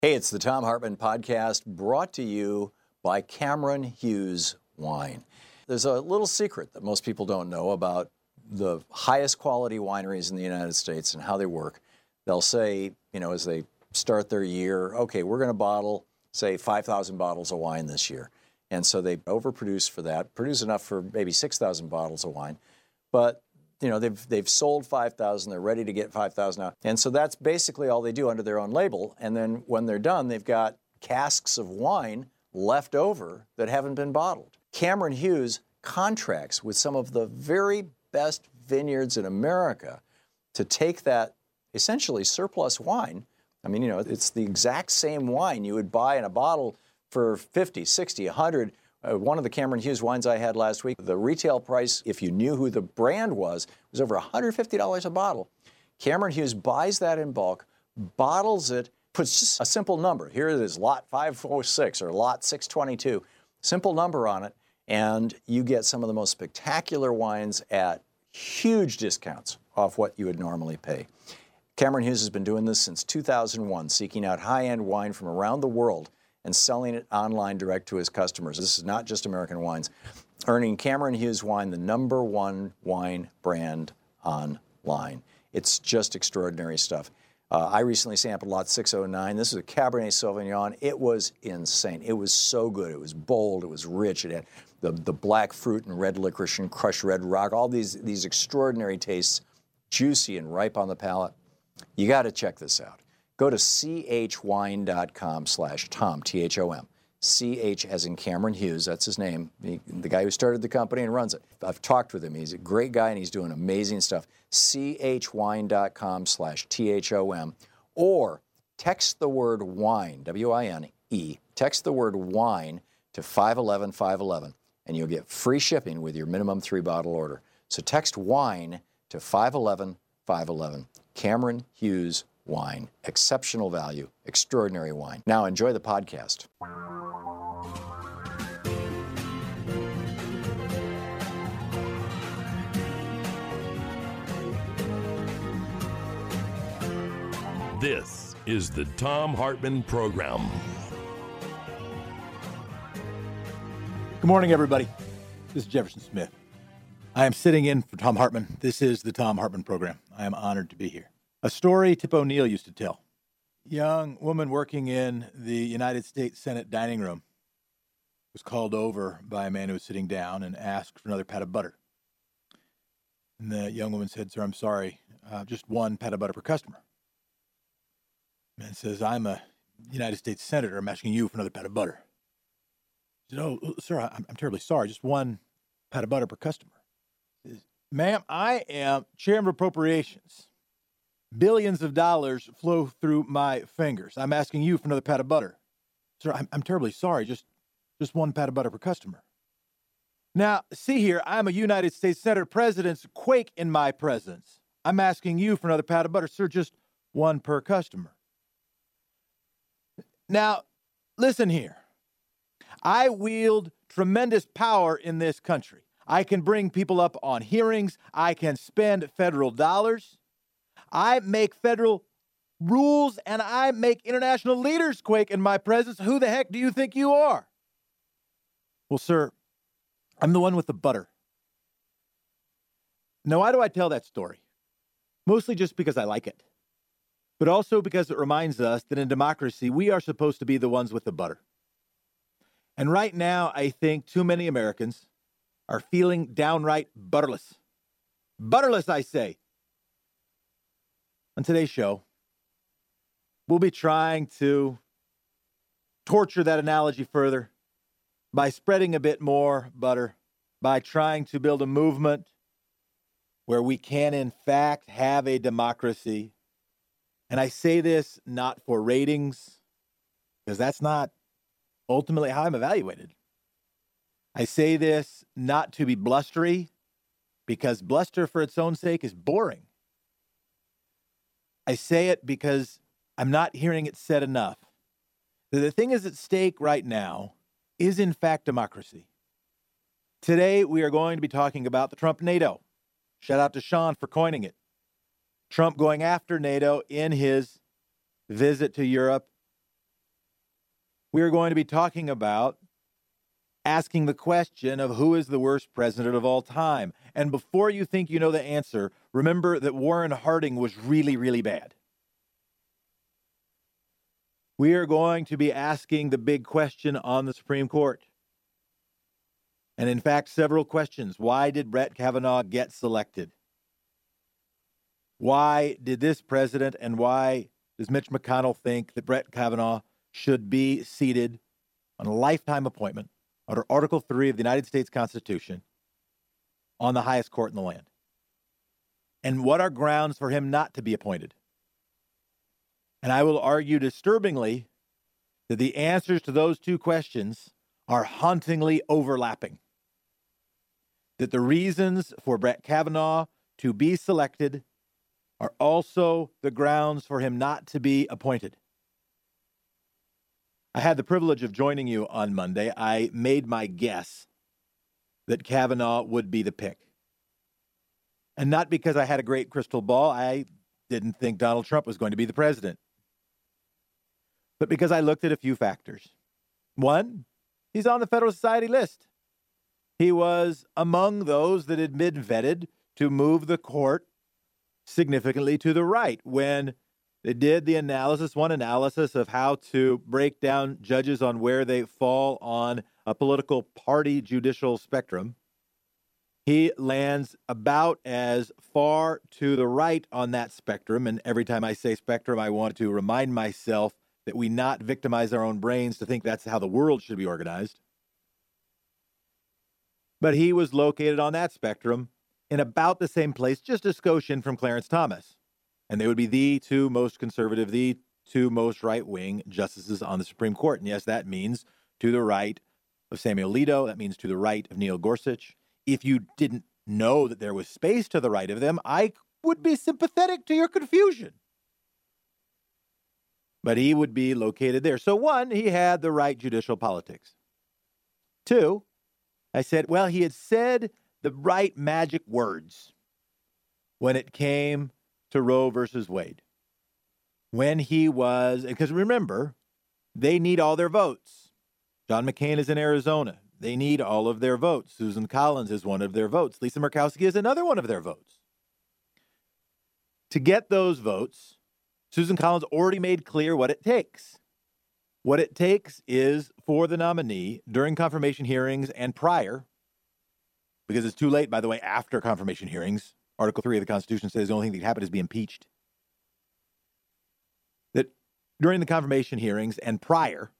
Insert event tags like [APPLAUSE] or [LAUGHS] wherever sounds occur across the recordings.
Hey, it's the Thom Hartmann podcast brought to you by Cameron Hughes Wine. There's a little secret that most people don't know about the highest quality wineries in the United States and how they work. They'll say, you know, as they start their year, okay, we're going to bottle, say, 5,000 bottles of wine this year. And so they overproduce for that, produce enough for maybe 6,000 bottles of wine. But you know they've they've sold 5000 they're ready to get 5000 out. And so that's basically all they do under their own label. And then when they're done they've got casks of wine left over that haven't been bottled. Cameron hughes contracts with some of the very best vineyards in america to take that essentially surplus wine. I mean you know it's the exact same wine you would buy in a bottle for 50 60 100 uh, one of the Cameron Hughes wines I had last week, the retail price, if you knew who the brand was, was over $150 a bottle. Cameron Hughes buys that in bulk, bottles it, puts just a simple number. Here it is, lot 506 or lot 622. Simple number on it, and you get some of the most spectacular wines at huge discounts off what you would normally pay. Cameron Hughes has been doing this since 2001, seeking out high end wine from around the world and selling it online direct to his customers. This is not just American wines. Earning Cameron Hughes Wine the number one wine brand online. It's just extraordinary stuff. Uh, I recently sampled Lot 609. This is a Cabernet Sauvignon. It was insane. It was so good. It was bold. It was rich. It had the, the black fruit and red licorice and crushed red rock. All these, these extraordinary tastes, juicy and ripe on the palate. You got to check this out. Go to chwine.com slash Thom, T H O M. CH as in Cameron Hughes, that's his name, he, the guy who started the company and runs it. I've talked with him. He's a great guy and he's doing amazing stuff. chwine.com slash T-H-O-M or text the word wine, W-I-N-E, text the word wine to 511 511 and you'll get free shipping with your minimum three bottle order. So text wine to 511 511. Cameron Hughes wine, exceptional value, extraordinary wine. Now enjoy the podcast. This is the Thom Hartmann Program. Good morning, everybody. This is Jefferson Smith. I am sitting in for Thom Hartmann. This is the Thom Hartmann Program. I am honored to be here. A story Tip O'Neill used to tell. Young woman working in the United States Senate dining room was called over by a man who was sitting down and asked for another pat of butter. And the young woman said, Sir, I'm sorry, uh, just one pat of butter per customer. The man says, I'm a United States Senator. I'm asking you for another pat of butter. He said, Oh, sir, I'm, I'm terribly sorry. Just one pat of butter per customer. Says, Ma'am, I am chairman of appropriations. Billions of dollars flow through my fingers. I'm asking you for another pat of butter. Sir, I'm, I'm terribly sorry. Just, just one pat of butter per customer. Now, see here, I'm a United States Senator. Presidents quake in my presence. I'm asking you for another pat of butter. Sir, just one per customer. Now, listen here. I wield tremendous power in this country. I can bring people up on hearings. I can spend federal dollars. I make federal rules and I make international leaders quake in my presence. Who the heck do you think you are? Well, sir, I'm the one with the butter. Now, why do I tell that story? Mostly just because I like it, but also because it reminds us that in democracy, we are supposed to be the ones with the butter. And right now, I think too many Americans are feeling downright butterless. Butterless, I say. On today's show, we'll be trying to torture that analogy further by spreading a bit more butter, by trying to build a movement where we can, in fact, have a democracy. And I say this not for ratings, because that's not ultimately how I'm evaluated. I say this not to be blustery, because bluster for its own sake is boring. I say it because I'm not hearing it said enough. The thing is at stake right now is, in fact, democracy. Today, we are going to be talking about the Trump NATO. Shout out to Sean for coining it. Trump going after NATO in his visit to Europe. We are going to be talking about asking the question of who is the worst president of all time. And before you think you know the answer, remember that Warren Harding was really, really bad. We are going to be asking the big question on the Supreme Court. And in fact, several questions. Why did Brett Kavanaugh get selected? Why did this president and why does Mitch McConnell think that Brett Kavanaugh should be seated on a lifetime appointment under Article 3 of the United States Constitution on the highest court in the land? And what are grounds for him not to be appointed? And I will argue disturbingly that the answers to those two questions are hauntingly overlapping. That the reasons for Brett Kavanaugh to be selected are also the grounds for him not to be appointed. I had the privilege of joining you on Monday. I made my guess that Kavanaugh would be the pick. And not because I had a great crystal ball, I didn't think Donald Trump was going to be the president but because I looked at a few factors. One, he's on the Federal Society list. He was among those that had been vetted to move the court significantly to the right when they did the analysis, one analysis of how to break down judges on where they fall on a political party judicial spectrum. He lands about as far to the right on that spectrum. And every time I say spectrum, I want to remind myself that we not victimize our own brains to think that's how the world should be organized. But he was located on that spectrum in about the same place, just a skosh from Clarence Thomas. And they would be the two most conservative, the two most right wing justices on the Supreme Court. And yes, that means to the right of Samuel Alito, that means to the right of Neil Gorsuch. If you didn't know that there was space to the right of them, I would be sympathetic to your confusion but he would be located there. So, one, he had the right judicial politics. Two, I said, well, he had said the right magic words when it came to Roe versus Wade. When he was, because remember, they need all their votes. John McCain is in Arizona. They need all of their votes. Susan Collins is one of their votes. Lisa Murkowski is another one of their votes. To get those votes, Susan Collins already made clear what it takes. What it takes is for the nominee during confirmation hearings and prior, because it's too late, by the way, after confirmation hearings. Article 3 of the Constitution says the only thing that can happen is be impeached. That during the confirmation hearings and prior,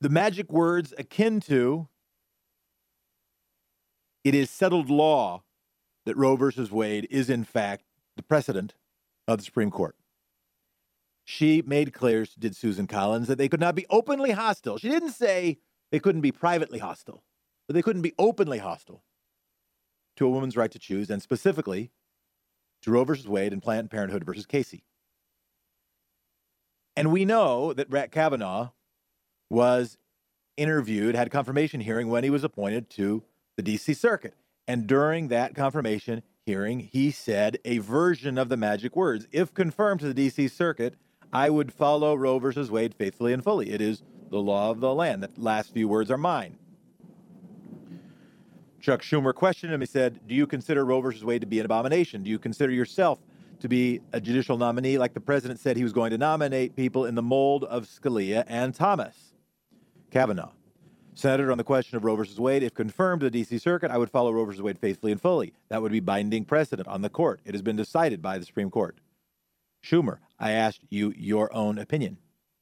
the magic words akin to it is settled law that Roe versus Wade is, in fact, the precedent of the Supreme Court. She made clear, did Susan Collins, that they could not be openly hostile. She didn't say they couldn't be privately hostile, but they couldn't be openly hostile to a woman's right to choose, and specifically to Roe versus Wade and Planned Parenthood versus Casey. And we know that Brett Kavanaugh was interviewed, had confirmation hearing when he was appointed to the DC Circuit. And during that confirmation, hearing, he said a version of the magic words. If confirmed to the D.C. Circuit, I would follow Roe versus Wade faithfully and fully. It is the law of the land. The last few words are mine. Chuck Schumer questioned him. He said, Do you consider Roe versus Wade to be an abomination? Do you consider yourself to be a judicial nominee like the president said he was going to nominate people in the mold of Scalia and Thomas? Kavanaugh. Senator, on the question of Roe v. Wade, if confirmed to the D.C. Circuit, I would follow Roe v. Wade faithfully and fully. That would be binding precedent on the court. It has been decided by the Supreme Court. Schumer, I asked you your own opinion.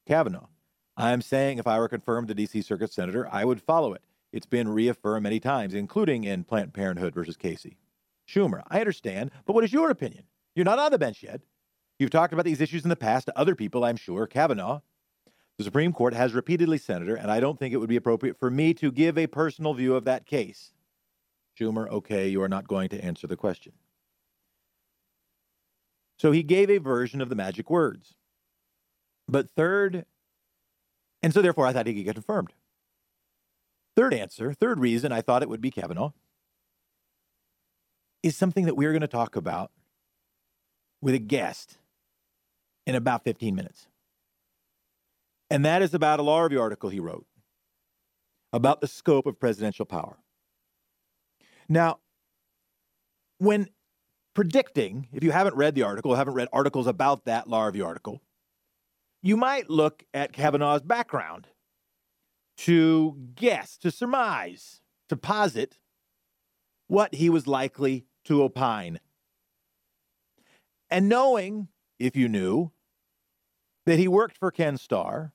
Kavanaugh, I am saying if I were confirmed to the D.C. Circuit Senator, I would follow it. It's been reaffirmed many times, including in Planned Parenthood versus Casey. Schumer, I understand, but what is your opinion? You're not on the bench yet. You've talked about these issues in the past to other people, I'm sure. Kavanaugh, the Supreme Court has repeatedly, Senator, and I don't think it would be appropriate for me to give a personal view of that case. Schumer, okay, you are not going to answer the question. So he gave a version of the magic words. But third, and so therefore I thought he could get confirmed. Third answer, third reason I thought it would be Kavanaugh is something that we're going to talk about with a guest in about 15 minutes. And that is about a law review article he wrote about the scope of presidential power. Now, when predicting, if you haven't read the article, haven't read articles about that law review article, you might look at Kavanaugh's background to guess, to surmise, to posit what he was likely to opine. And knowing, if you knew, that he worked for Ken Starr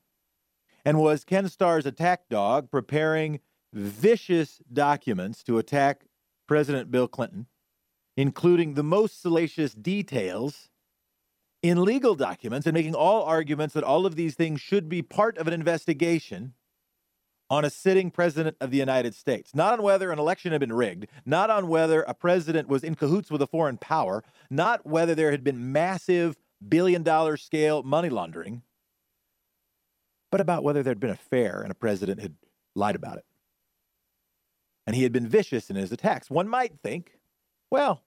and was Ken Starr's attack dog preparing vicious documents to attack President Bill Clinton, including the most salacious details in legal documents and making all arguments that all of these things should be part of an investigation on a sitting president of the United States, not on whether an election had been rigged, not on whether a president was in cahoots with a foreign power, not whether there had been massive billion dollar scale money laundering, but about whether there'd been a fair and a president had lied about it. And he had been vicious in his attacks. One might think, well,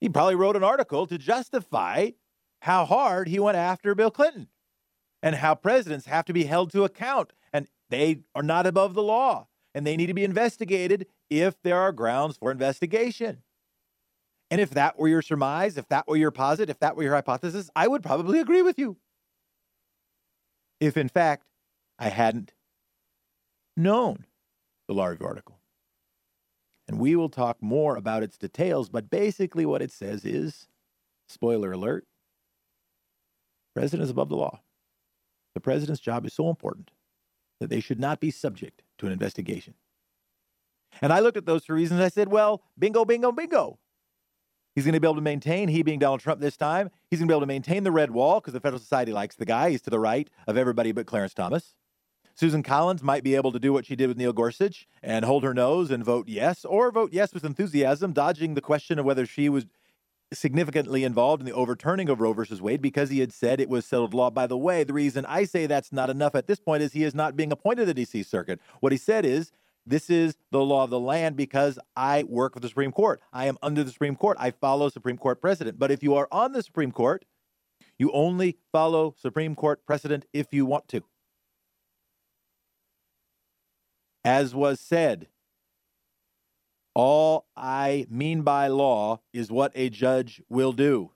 he probably wrote an article to justify how hard he went after Bill Clinton and how presidents have to be held to account and they are not above the law and they need to be investigated if there are grounds for investigation. And if that were your surmise, if that were your posit, if that were your hypothesis, I would probably agree with you. If in fact I hadn't known the law article. And we will talk more about its details, but basically what it says is spoiler alert president is above the law. The president's job is so important that they should not be subject to an investigation. And I looked at those three reasons. I said, well, bingo, bingo, bingo. He's going to be able to maintain, he being Donald Trump this time, he's going to be able to maintain the red wall because the Federal Society likes the guy. He's to the right of everybody but Clarence Thomas. Susan Collins might be able to do what she did with Neil Gorsuch and hold her nose and vote yes, or vote yes with enthusiasm, dodging the question of whether she was significantly involved in the overturning of Roe versus Wade because he had said it was settled law. By the way, the reason I say that's not enough at this point is he is not being appointed to the D.C. Circuit. What he said is this is the law of the land because I work for the Supreme Court. I am under the Supreme Court. I follow Supreme Court precedent. But if you are on the Supreme Court, you only follow Supreme Court precedent if you want to. As was said, all I mean by law is what a judge will do.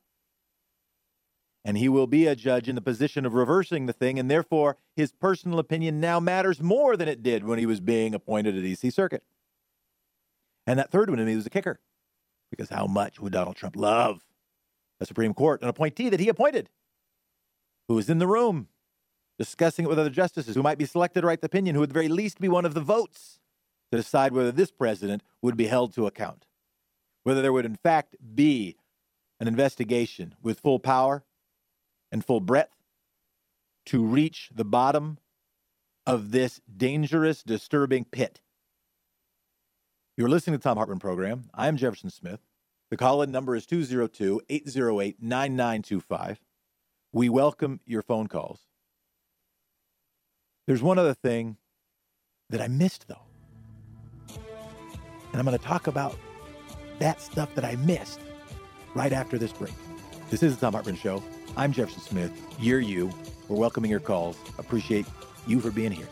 And he will be a judge in the position of reversing the thing, and therefore his personal opinion now matters more than it did when he was being appointed to DC Circuit. And that third one to me was a kicker, because how much would Donald Trump love a Supreme Court, an appointee that he appointed, who was in the room discussing it with other justices who might be selected to write the opinion, who would at the very least be one of the votes to decide whether this president would be held to account, whether there would in fact be an investigation with full power and full breadth to reach the bottom of this dangerous, disturbing pit. You're listening to the Thom Hartmann program. I'm Jefferson Smith. The call in number is 202 808 9925. We welcome your phone calls. There's one other thing that I missed, though. And I'm going to talk about that stuff that I missed right after this break. This is the Thom Hartmann Show. I'm Jefferson Smith. You're you. We're welcoming your calls. Appreciate you for being here.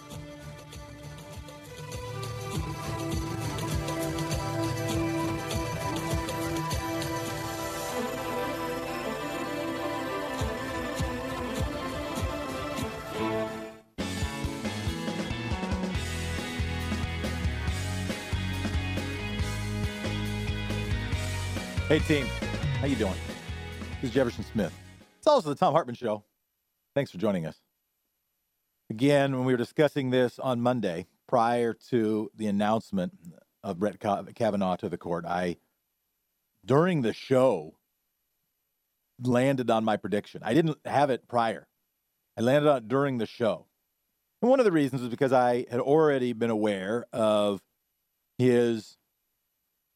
Hey team, how you doing? This is Jefferson Smith. It's also the Thom Hartmann Show. Thanks for joining us. Again, when we were discussing this on Monday, prior to the announcement of Brett Kavanaugh to the court, I, during the show, landed on my prediction. I didn't have it prior. I landed on it during the show. And one of the reasons is because I had already been aware of his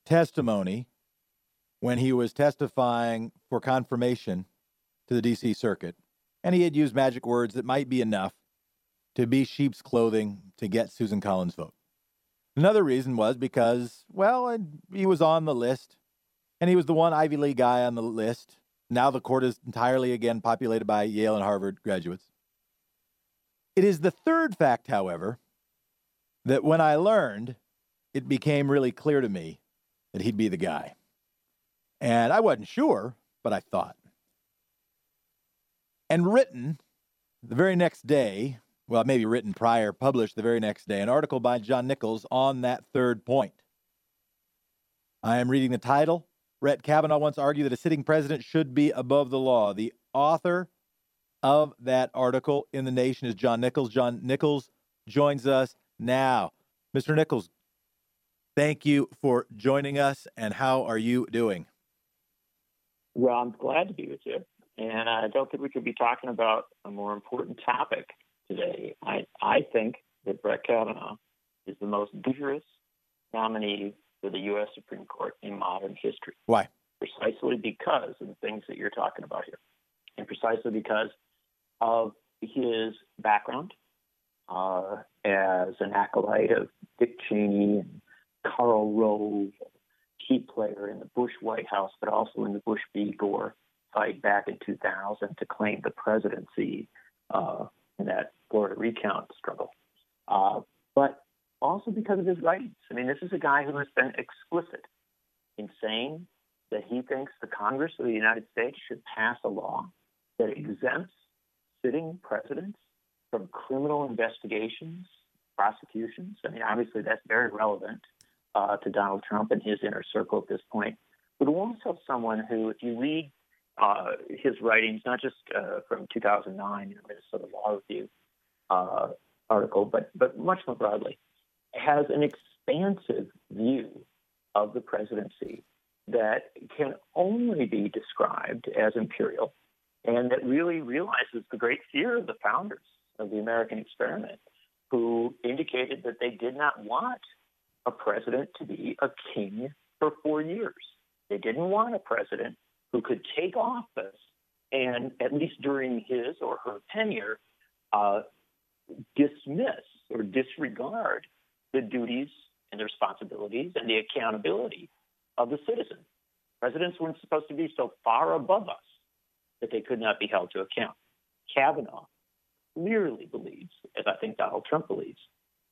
testimony when he was testifying for confirmation to the DC Circuit. And he had used magic words that might be enough to be sheep's clothing to get Susan Collins' vote. Another reason was because, well, he was on the list and he was the one Ivy League guy on the list. Now the court is entirely again populated by Yale and Harvard graduates. It is the third fact, however, that when I learned, it became really clear to me that he'd be the guy. And I wasn't sure, but I thought. And written the very next day, well, maybe written prior, published the very next day, an article by John Nichols on that third point. I am reading the title. Brett Kavanaugh once argued that a sitting president should be above the law. The author of that article in The Nation is John Nichols. John Nichols joins us now. Mr. Nichols, thank you for joining us, and how are you doing? Well, I'm glad to be with you. And I don't think we could be talking about a more important topic today. I, I think that Brett Kavanaugh is the most dangerous nominee for the U.S. Supreme Court in modern history. Why? Precisely because of the things that you're talking about here, and precisely because of his background uh, as an acolyte of Dick Cheney and Karl Rove, key player in the Bush White House, but also in the Bush v. Gore fight back in 2000 to claim the presidency uh, in that Florida recount struggle. Uh, but also because of his writings. I mean, this is a guy who has been explicit in saying that he thinks the Congress of the United States should pass a law that exempts sitting presidents from criminal investigations, prosecutions. I mean, obviously, that's very relevant uh, to Donald Trump and his inner circle at this point. But also someone who, if you read uh, his writings, not just uh, from 2009 in the Minnesota Law Review uh, article, but but much more broadly, has an expansive view of the presidency that can only be described as imperial, and that really realizes the great fear of the founders of the American experiment, who indicated that they did not want a president to be a king for four years. They didn't want a president who could take office and, at least during his or her tenure, uh, dismiss or disregard the duties and the responsibilities and the accountability of the citizen. Presidents weren't supposed to be so far above us that they could not be held to account. Kavanaugh clearly believes, as I think Donald Trump believes,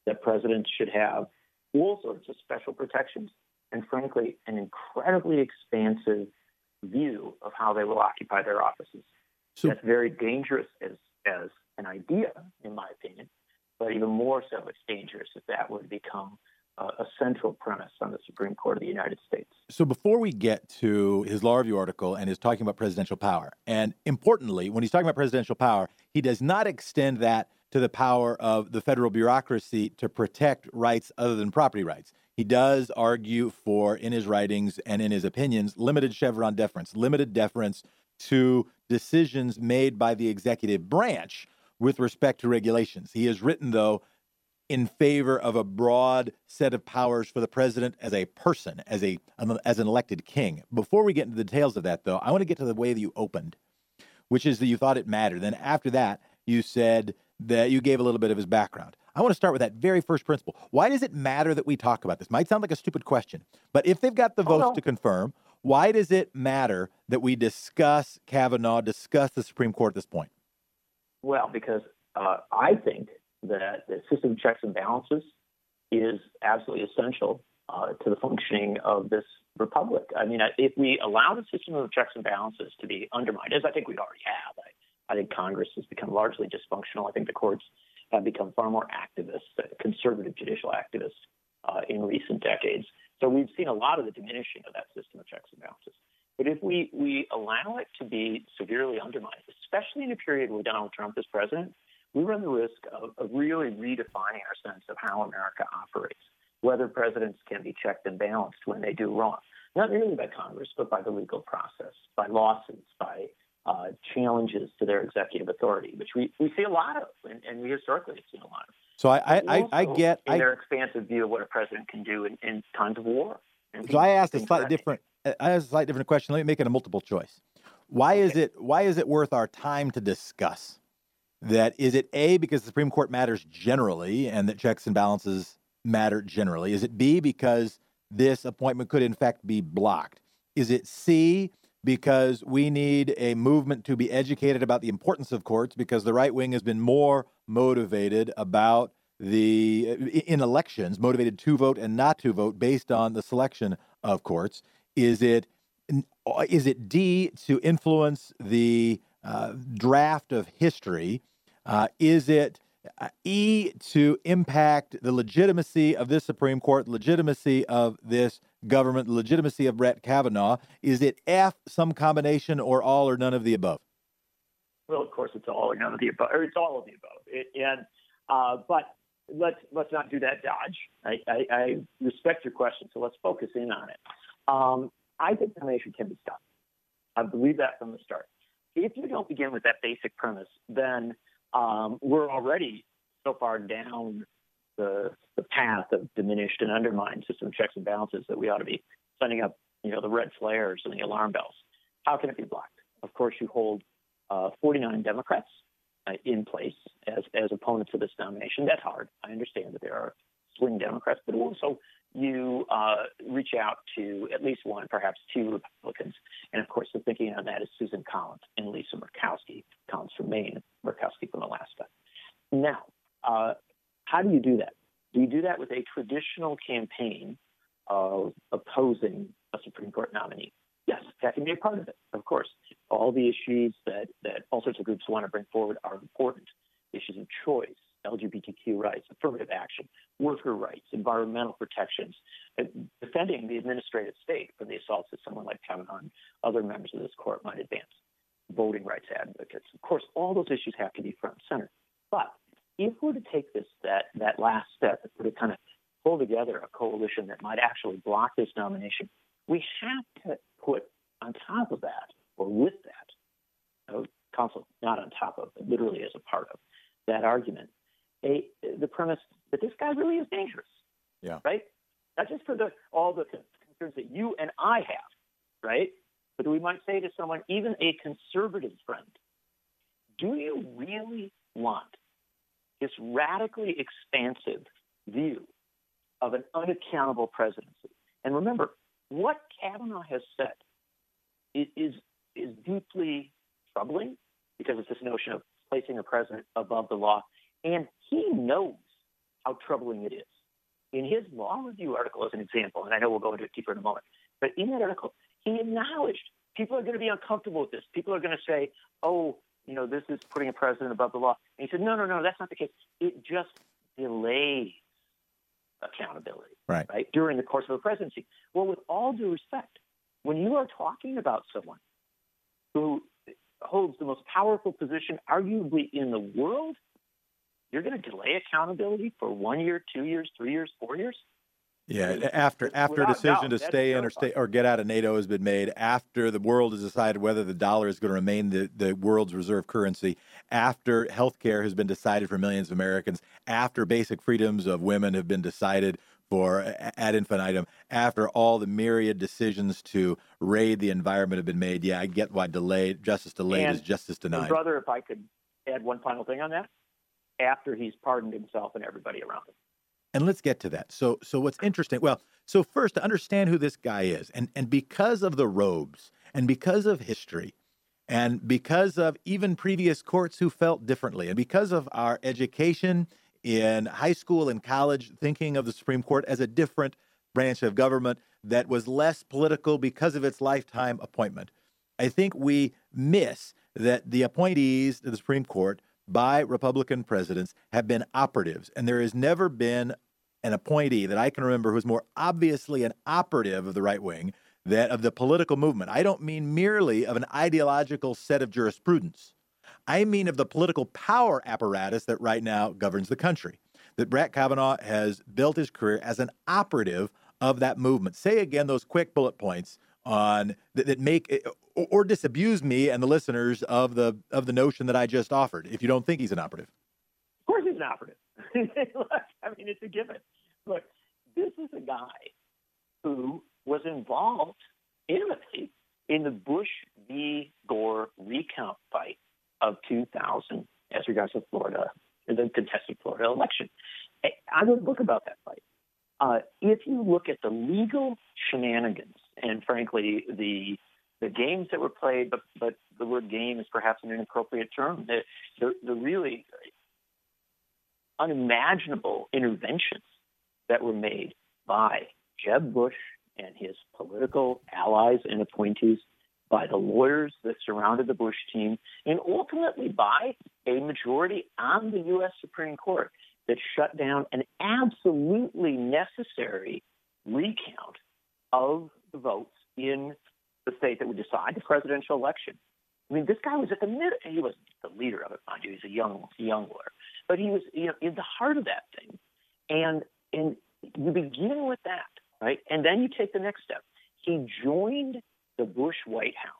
that presidents should have all sorts of special protections and, frankly, an incredibly expansive view of how they will occupy their offices. So, That's very dangerous as, as an idea, in my opinion, but even more so, it's dangerous if that would become a central premise on the Supreme Court of the United States. So, before we get to his law review article and his talking about presidential power, and importantly, when he's talking about presidential power, he does not extend that to the power of the federal bureaucracy to protect rights other than property rights. He does argue for, in his writings and in his opinions, limited Chevron deference, limited deference to decisions made by the executive branch with respect to regulations. He has written, though, in favor of a broad set of powers for the president as a person, as a as an elected king. Before we get into the details of that, though, I want to get to the way that you opened, which is that you thought it mattered. Then after that, you said that you gave a little bit of his background. I want to start with that very first principle. Why does it matter that we talk about this? Might sound like a stupid question, but if they've got the votes oh, no. to confirm, why does it matter that we discuss Kavanaugh, discuss the Supreme Court at this point? Well, because uh, I think that the system of checks and balances is absolutely essential uh, to the functioning of this republic. I mean, if we allow the system of checks and balances to be undermined, as I think we already have, I, I think Congress has become largely dysfunctional. I think the courts have become far more activist, uh, conservative judicial activists uh, in recent decades. So we've seen a lot of the diminishing of that system of checks and balances. But if we, we allow it to be severely undermined, especially in a period where Donald Trump is president, we run the risk of, of really redefining our sense of how America operates, whether presidents can be checked and balanced when they do wrong, not merely by Congress, but by the legal process, by lawsuits, by uh, challenges to their executive authority, which we, we see a lot of, and, and we historically have seen a lot of. So I I, I, I get in their expansive view of what a president can do in, in times of war. so I asked a slightly different I asked a slightly different question. Let me make it a multiple choice. Why is it why is it worth our time to discuss that? Is it A because the Supreme Court matters generally and that checks and balances matter generally? Is it B because this appointment could in fact be blocked? Is it C because we need a movement to be educated about the importance of courts because the right wing has been more motivated about the in elections motivated to vote and not to vote based on the selection of courts. Is it is it d to influence the uh, draft of history? Uh, is it uh, e to impact the legitimacy of this supreme court legitimacy of this government legitimacy of brett kavanaugh is it f some combination or all or none of the above Well, of course, it's all or none of the above, it's all of the above. It, and uh, but let's let's not do that dodge. I, I, I respect your question, so let's focus in on it. Um, I think nomination can be stopped. I believe that from the start. If you don't begin with that basic premise, then um, we're already so far down the, the path of diminished and undermined system checks and balances that we ought to be sending up, you know, the red flares and the alarm bells. How can it be blocked? Of course, you hold uh, 49 Democrats uh, in place as, as opponents of this nomination. That's hard. I understand that there are swing Democrats, but also you uh, reach out to at least one, perhaps two Republicans. And of course, the thinking on that is Susan Collins and Lisa Murkowski, Collins from Maine, Murkowski from Alaska. Now, uh, how do you do that? Do you do that with a traditional campaign of opposing a Supreme Court nominee? Yes, that can be a part of it, of course. All the issues that, that all sorts of groups want to bring forward are important. Issues of choice, LGBTQ rights, affirmative action, worker rights, environmental protections, uh, defending the administrative state from the assaults that someone like Kavanaugh other members of this court might advance, voting rights advocates. Of course, all those issues have to be front and center. But if we're to take this that that last step, if we're to kind of pull together a coalition that might actually block this nomination, we have to put on top of that or with that, uh, counsel not on top of, but literally as a part of that argument, a the premise that this guy really is dangerous. Yeah. Right. Not just for the all the concerns that you and I have, right? But we might say to someone, even a conservative friend, do you really want this radically expansive view of an unaccountable presidency? And remember, what Kavanaugh has said is, is, is deeply troubling because it's this notion of placing a president above the law. And he knows how troubling it is. In his law review article, as an example, and I know we'll go into it deeper in a moment, but in that article, he acknowledged people are going to be uncomfortable with this. People are going to say, oh, you know, this is putting a president above the law. And he said, no, no, no, that's not the case. It just delays accountability, Right. right, during the course of a presidency. Well, with all due respect, when you are talking about someone who holds the most powerful position, arguably in the world, you're going to delay accountability for one year, two years, three years, four years. Yeah, after after a decision doubt, to stay in or stay or get out of NATO has been made, after the world has decided whether the dollar is going to remain the, the world's reserve currency, after health care has been decided for millions of Americans, after basic freedoms of women have been decided for ad infinitum, after all the myriad decisions to raid the environment have been made, yeah, I get why delayed justice delayed And- is justice denied. brother, if I could add one final thing on that, after he's pardoned himself and everybody around him. And let's get to that. So, so what's interesting? Well, so first to understand who this guy is, and and because of the robes, and because of history, and because of even previous courts who felt differently, and because of our education in high school and college, thinking of the Supreme Court as a different branch of government that was less political because of its lifetime appointment, I think we miss that the appointees to the Supreme Court by Republican presidents have been operatives, and there has never been an appointee that I can remember who's more obviously an operative of the right wing than of the political movement. I don't mean merely of an ideological set of jurisprudence. I mean of the political power apparatus that right now governs the country. That Brett Kavanaugh has built his career as an operative of that movement. Say again those quick bullet points on that, that make or, or disabuse me and the listeners of the of the notion that I just offered. If you don't think he's an operative, of course he's an operative. [LAUGHS] I mean, it's a given. But this is a guy who was involved intimately in the Bush v. Gore recount fight of 2000 as regards to Florida, the contested Florida election. I wrote a book about that fight. Uh, if you look at the legal shenanigans and, frankly, the the games that were played, but but the word game is perhaps an inappropriate term. The the, the really unimaginable interventions that were made by Jeb Bush and his political allies and appointees, by the lawyers that surrounded the Bush team, and ultimately by a majority on the U.S. Supreme Court that shut down an absolutely necessary recount of the votes in the state that would decide the presidential election. I mean, this guy was at the mid. He was the leader of it, mind you. He's a young, young lawyer, but he was, you know, in the heart of that thing. And and you begin with that, right? And then you take the next step. He joined the Bush White House.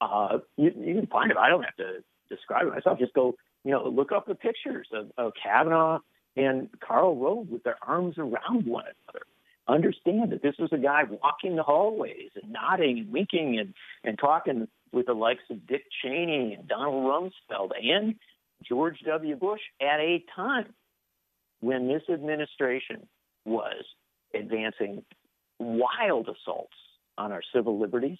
Uh, you, you can find him. I don't have to describe it myself. Just go, you know, look up the pictures of, of Kavanaugh and Karl Rove with their arms around one another. Understand that this was a guy walking the hallways and nodding and winking and, and talking with the likes of Dick Cheney and Donald Rumsfeld and George W. Bush at a time when this administration was advancing wild assaults on our civil liberties,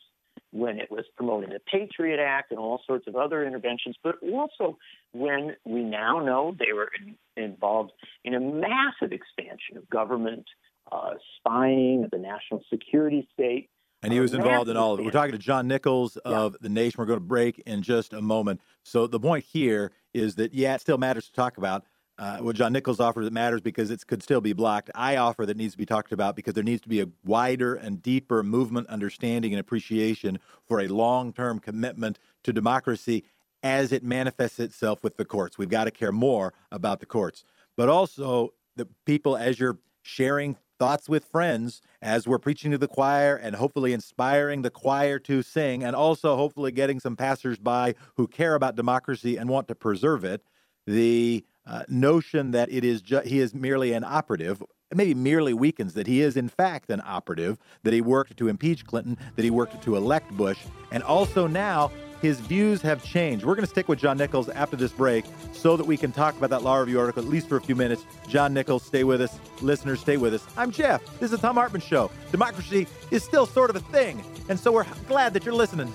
when it was promoting the Patriot Act and all sorts of other interventions, but also when we now know they were in, involved in a massive expansion of government uh, spying, of the national security state. And he was involved in all of it. We're talking to John Nichols of yeah. The Nation. We're going to break in just a moment. So the point here is that, yeah, it still matters to talk about, uh, what John Nichols offers that matters because it could still be blocked. I offer that needs to be talked about because there needs to be a wider and deeper movement, understanding, and appreciation for a long term commitment to democracy as it manifests itself with the courts. We've got to care more about the courts, but also the people as you're sharing thoughts with friends as we're preaching to the choir and hopefully inspiring the choir to sing and also hopefully getting some passersby who care about democracy and want to preserve it. The uh, notion that it is ju- he is merely an operative maybe merely weakens that he is in fact an operative that he worked to impeach clinton that he worked to elect bush and also now his views have changed. We're going to stick with john nichols after this break so that we can talk about that law review article at least for a few minutes. John nichols stay with us. Listeners stay with us. I'm jeff. This is the Thom Hartmann show. Democracy is still sort of a thing and so we're glad that you're listening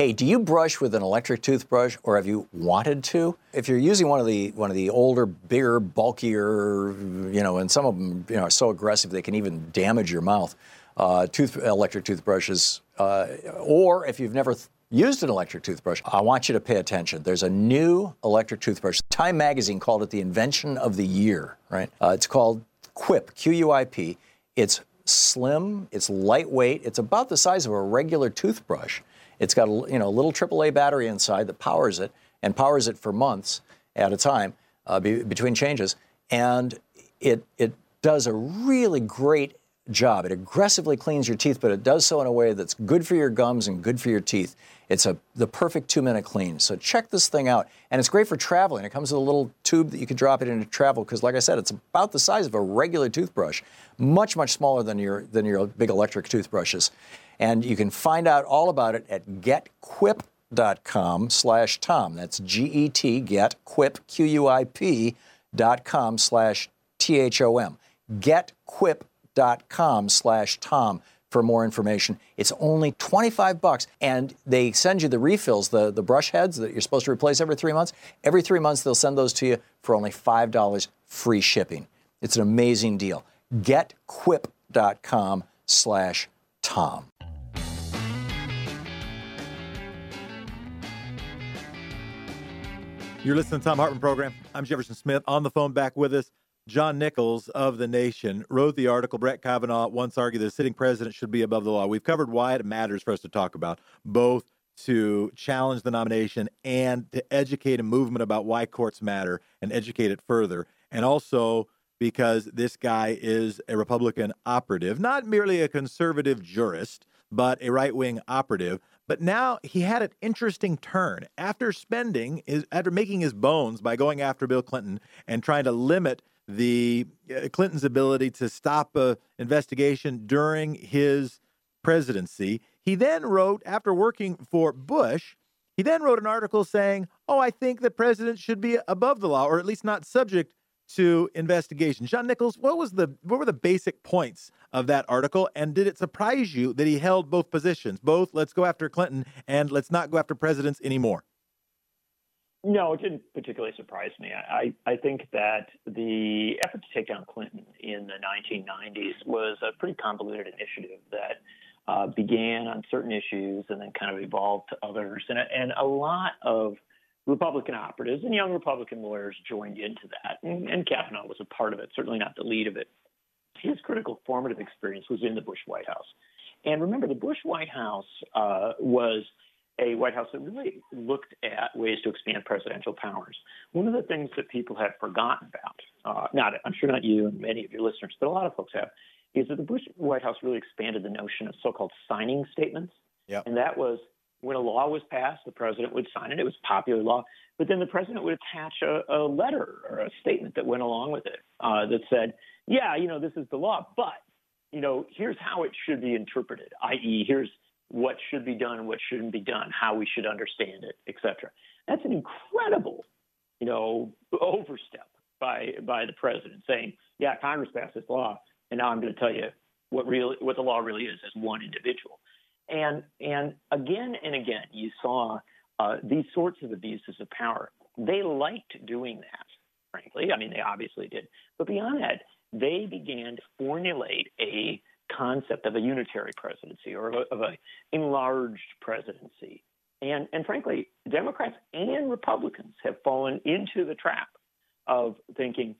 Hey, do you brush with an electric toothbrush or have you wanted to? If you're using one of the one of the older, bigger, bulkier, you know, and some of them you know are so aggressive they can even damage your mouth, uh, tooth electric toothbrushes, uh, or if you've never th- used an electric toothbrush, I want you to pay attention. There's a new electric toothbrush. Time magazine called it the invention of the year, right? Uh, it's called Quip, Q U I P. It's slim, it's lightweight, it's about the size of a regular toothbrush. It's got a you know a little AAA battery inside that powers it and powers it for months at a time uh, be, between changes, and it it does a really great job. It aggressively cleans your teeth, but it does so in a way that's good for your gums and good for your teeth. It's a the perfect two minute clean. So check this thing out, and it's great for traveling. It comes with a little tube that you can drop it into travel because, like I said, it's about the size of a regular toothbrush, much much smaller than your than your big electric toothbrushes. And you can find out all about it at getquip.com slash Thom. That's G-E-T, get, quip, Q-U-I-P dot com slash T-H-O-M. Getquip.com slash Thom for more information. It's only 25 bucks and they send you the refills, the, the brush heads that you're supposed to replace every three months. Every three months they'll send those to you for only $5 free shipping. It's an amazing deal. Getquip.com slash Thom. You're listening to the Thom Hartmann program. I'm Jefferson Smith. On the phone back with us, John Nichols of The Nation wrote the article. Brett Kavanaugh once argued the sitting president should be above the law. We've covered why it matters for us to talk about, both to challenge the nomination and to educate a movement about why courts matter and educate it further. And also because this guy is a Republican operative, not merely a conservative jurist, but a right wing operative. But now he had an interesting turn after spending his, after making his bones by going after Bill Clinton and trying to limit the uh, Clinton's ability to stop a investigation during his presidency. He then wrote, after working for Bush, he then wrote an article saying, "Oh, I think the president should be above the law, or at least not subject to investigation." John Nichols, what was the what were the basic points of that article, and did it surprise you that he held both positions, both let's go after Clinton and let's not go after presidents anymore? No, it didn't particularly surprise me. I, I think that the effort to take down Clinton in the 1990s was a pretty convoluted initiative that uh, began on certain issues and then kind of evolved to others. And, and a lot of Republican operatives and young Republican lawyers joined into that. And, and Kavanaugh was a part of it, certainly not the lead of it. His critical formative experience was in the Bush White House. And remember, the Bush White House uh, was a White House that really looked at ways to expand presidential powers. One of the things that people have forgotten about, uh, not I'm sure not you and many of your listeners, but a lot of folks have, is that the Bush White House really expanded the notion of so-called signing statements. Yep. And that was when a law was passed, the president would sign it. It was popular law, but then the president would attach a, a letter or a statement that went along with it uh, that said, "Yeah, you know, this is the law, but you know, here's how it should be interpreted. I.e., here's what should be done what shouldn't be done, how we should understand it, etc." That's an incredible, you know, overstep by by the president saying, "Yeah, Congress passed this law, and now I'm going to tell you what really what the law really is as one individual." And and again and again, you saw uh, these sorts of abuses of power. They liked doing that, frankly. I mean, they obviously did. But beyond that, they began to formulate a concept of a unitary presidency or of a, of a enlarged presidency. And and frankly, Democrats and Republicans have fallen into the trap of thinking,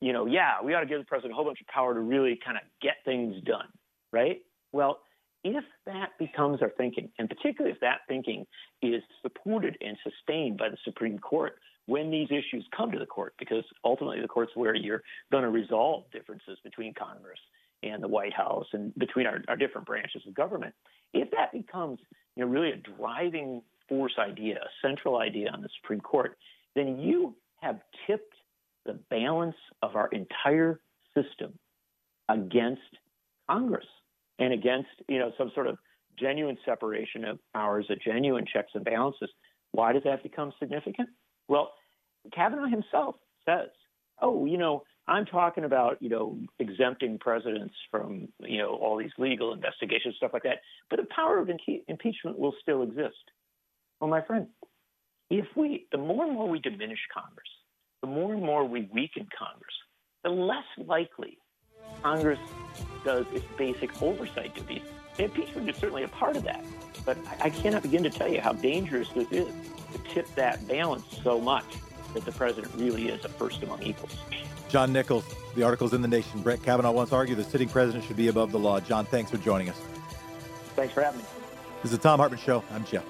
you know, yeah, we ought to give the president a whole bunch of power to really kind of get things done, right? Well, if that becomes our thinking, and particularly if that thinking is supported and sustained by the Supreme Court when these issues come to the court, because ultimately the court's where you're going to resolve differences between Congress and the White House and between our, our different branches of government. If that becomes you know, really a driving force idea, a central idea on the Supreme Court, then you have tipped the balance of our entire system against Congress and against you know some sort of genuine separation of powers, a genuine checks and balances. Why does that become significant? Well, Kavanaugh himself says, "Oh, you know, I'm talking about you know exempting presidents from you know all these legal investigations, stuff like that, but the power of impeachment will still exist." Well, my friend, if we the more and more we diminish Congress, the more and more we weaken Congress, the less likely Congress does its basic oversight duties. And impeachment is certainly a part of that. But I, I cannot begin to tell you how dangerous this is to tip that balance so much that the president really is a first among equals. John Nichols, the article's in the nation. Brett Kavanaugh once argued the sitting president should be above the law. John, thanks for joining us. Thanks for having me. This is the Thom Hartmann Show. I'm Jeff.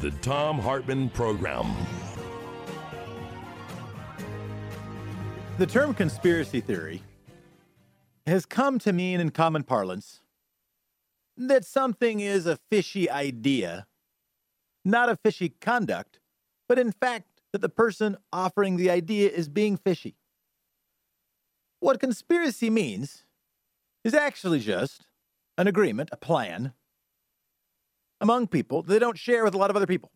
The Thom Hartmann Program. The term conspiracy theory has come to mean in common parlance that something is a fishy idea, not a fishy conduct, but in fact that the person offering the idea is being fishy. What conspiracy means is actually just an agreement, a plan among people they don't share with a lot of other people.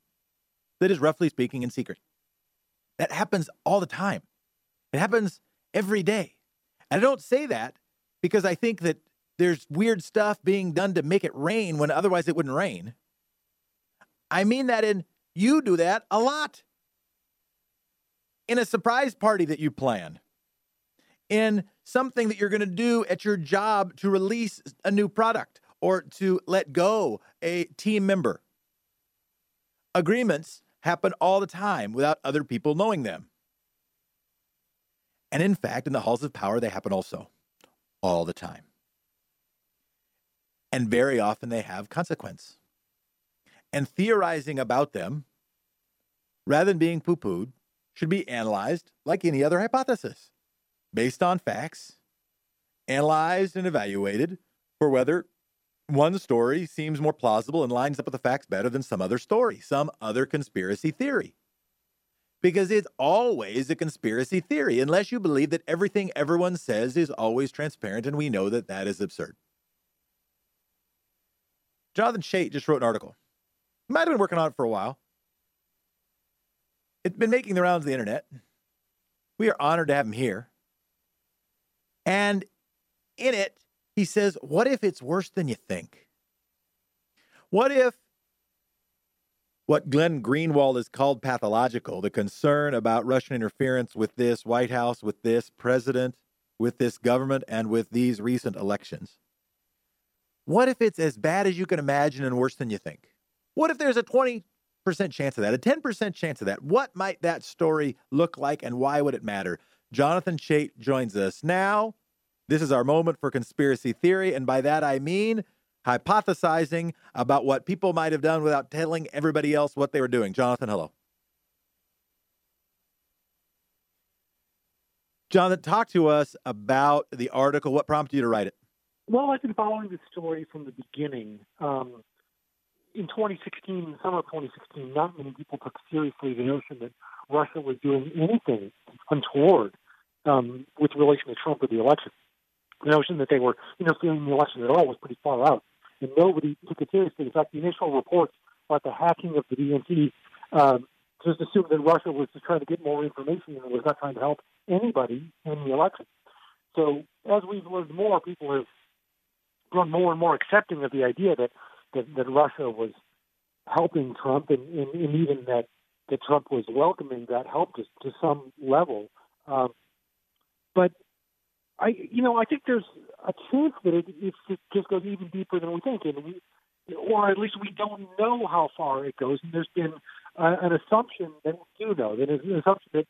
That is, roughly speaking, in secret. That happens all the time. It happens every day. And I don't say that because I think that there's weird stuff being done to make it rain when otherwise it wouldn't rain. I mean that in you do that a lot. in a surprise party that you plan, in something that you're going to do at your job to release a new product or to let go a team member. Agreements happen all the time without other people knowing them. And in fact, in the halls of power, they happen also all the time. And very often they have consequence. And theorizing about them, rather than being poo pooed, should be analyzed like any other hypothesis, based on facts, analyzed and evaluated for whether one story seems more plausible and lines up with the facts better than some other story, some other conspiracy theory. Because it's always a conspiracy theory, unless you believe that everything everyone says is always transparent, and we know that that is absurd. Jonathan Chait just wrote an article. He might have been working on it for a while. It's been making the rounds of the internet. We are honored to have him here. And in it, he says, What if it's worse than you think? What if what Glenn Greenwald has called pathological, the concern about Russian interference with this White House, with this president, with this government, and with these recent elections? What if it's as bad as you can imagine and worse than you think? What if there's a 20% chance of that, a 10% chance of that? What might that story look like and why would it matter? Jonathan Chait joins us now. This is our moment for conspiracy theory. And by that, I mean hypothesizing about what people might have done without telling everybody else what they were doing. Jonathan, hello. Jonathan, talk to us about the article. What prompted you to write it? Well, I've been following this story from the beginning. Um, in 2016, summer of 2016, not many people took seriously the notion that Russia was doing anything untoward um, with relation to Trump or the election. The notion that they were interfering in the election at all was pretty far out, and nobody took it seriously. In fact, the initial reports about the hacking of the DNC um, just assumed that Russia was just trying to get more information and was not trying to help anybody in the election. So, as we've learned more, people have grown more and more accepting of the idea that that, that Russia was helping Trump, and, and, and even that that Trump was welcoming that help to, to some level. Um, but I, you know, I think there's a chance that it, it just goes even deeper than we think, and we, or at least we don't know how far it goes. And there's been an assumption that we do know. That is an assumption that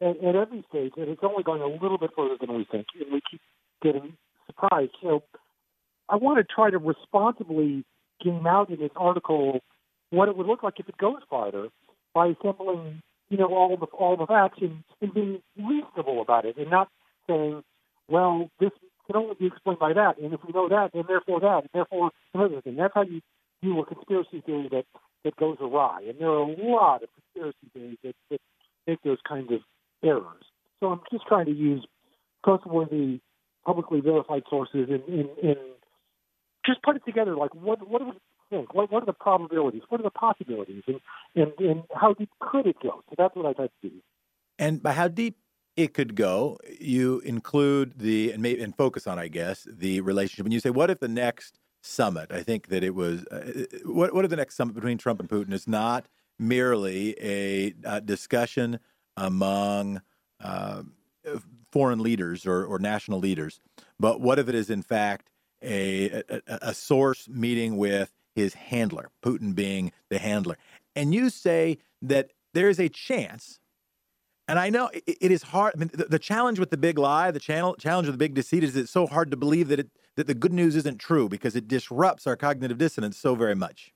at, at every stage, and it's only going a little bit further than we think, and we keep getting surprised. So, I want to try to responsibly game out in this article what it would look like if it goes farther by assembling, you know, all the all the facts and, and being reasonable about it, and not saying, well, this can only be explained by that, and if we know that, then therefore that, and therefore another thing. That's how you do a conspiracy theory that that goes awry, and there are a lot of conspiracy theories that, that make those kinds of errors. So I'm just trying to use trustworthy, publicly verified sources and, just put it together. Like, what what do we think? What what are the probabilities? What are the possibilities? And and and how deep could it go? So that's what I tried to do. And by how deep it could go, you include the and maybe and focus on, I guess, the relationship. When you say, what if the next summit? I think that it was uh, what what if the next summit between Trump and Putin is not merely a uh, discussion among uh, foreign leaders or, or national leaders, but what if it is in fact a, a, a source meeting with his handler, Putin being the handler. And you say that there is a chance, and I know it, it is hard. I mean, the, the, challenge with the big lie, the channel, challenge with the big deceit is it's so hard to believe that it that the good news isn't true because it disrupts our cognitive dissonance so very much.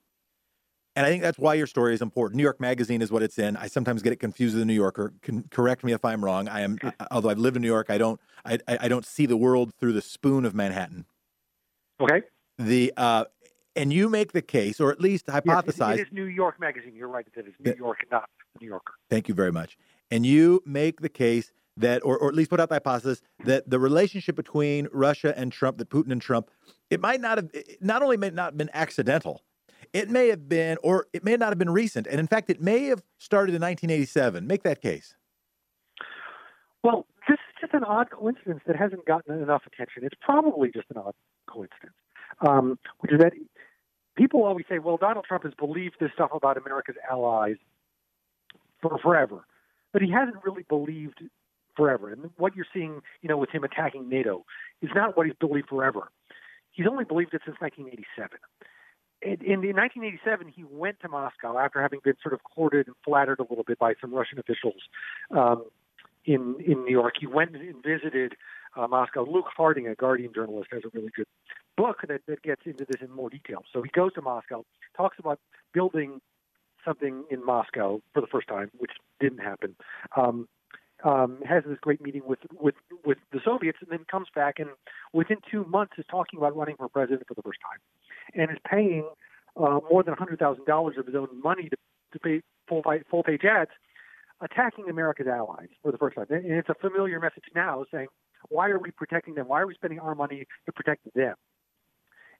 And I think that's why your story is important. New York Magazine is what it's in. I sometimes get it confused with the New Yorker. Can correct me if I'm wrong. I am, although I've lived in New York, I don't, I, I don't see the world through the spoon of Manhattan. Okay. The uh, and you make the case, or at least hypothesize. Yes, it is New York Magazine. You're right. It is New York, not New Yorker. Thank you very much. And you make the case that, or, or at least put out the hypothesis that the relationship between Russia and Trump, that Putin and Trump, it might not have, not only may not have been accidental, it may have been, or it may not have been recent, and in fact, it may have started in 1987. Make that case. Well, this is just an odd coincidence that hasn't gotten enough attention. It's probably just an odd coincidence, um, which is that people always say, well, Donald Trump has believed this stuff about America's allies for forever. But he hasn't really believed forever. And what you're seeing, you know, with him attacking NATO is not what he's believed forever. He's only believed it since 1987. In, in 1987, he went to Moscow after having been sort of courted and flattered a little bit by some Russian officials um, in in New York. He went and visited uh, Moscow. Luke Harding, a Guardian journalist, has a really good book that, that gets into this in more detail. So he goes to Moscow, talks about building something in Moscow for the first time, which didn't happen. Um, um, has this great meeting with with with the Soviets, and then comes back and within two months is talking about running for president for the first time, and is paying uh, more than hundred thousand dollars of his own money to to pay full full page ads, attacking America's allies for the first time. And it's a familiar message now, saying, "Why are we protecting them? Why are we spending our money to protect them?"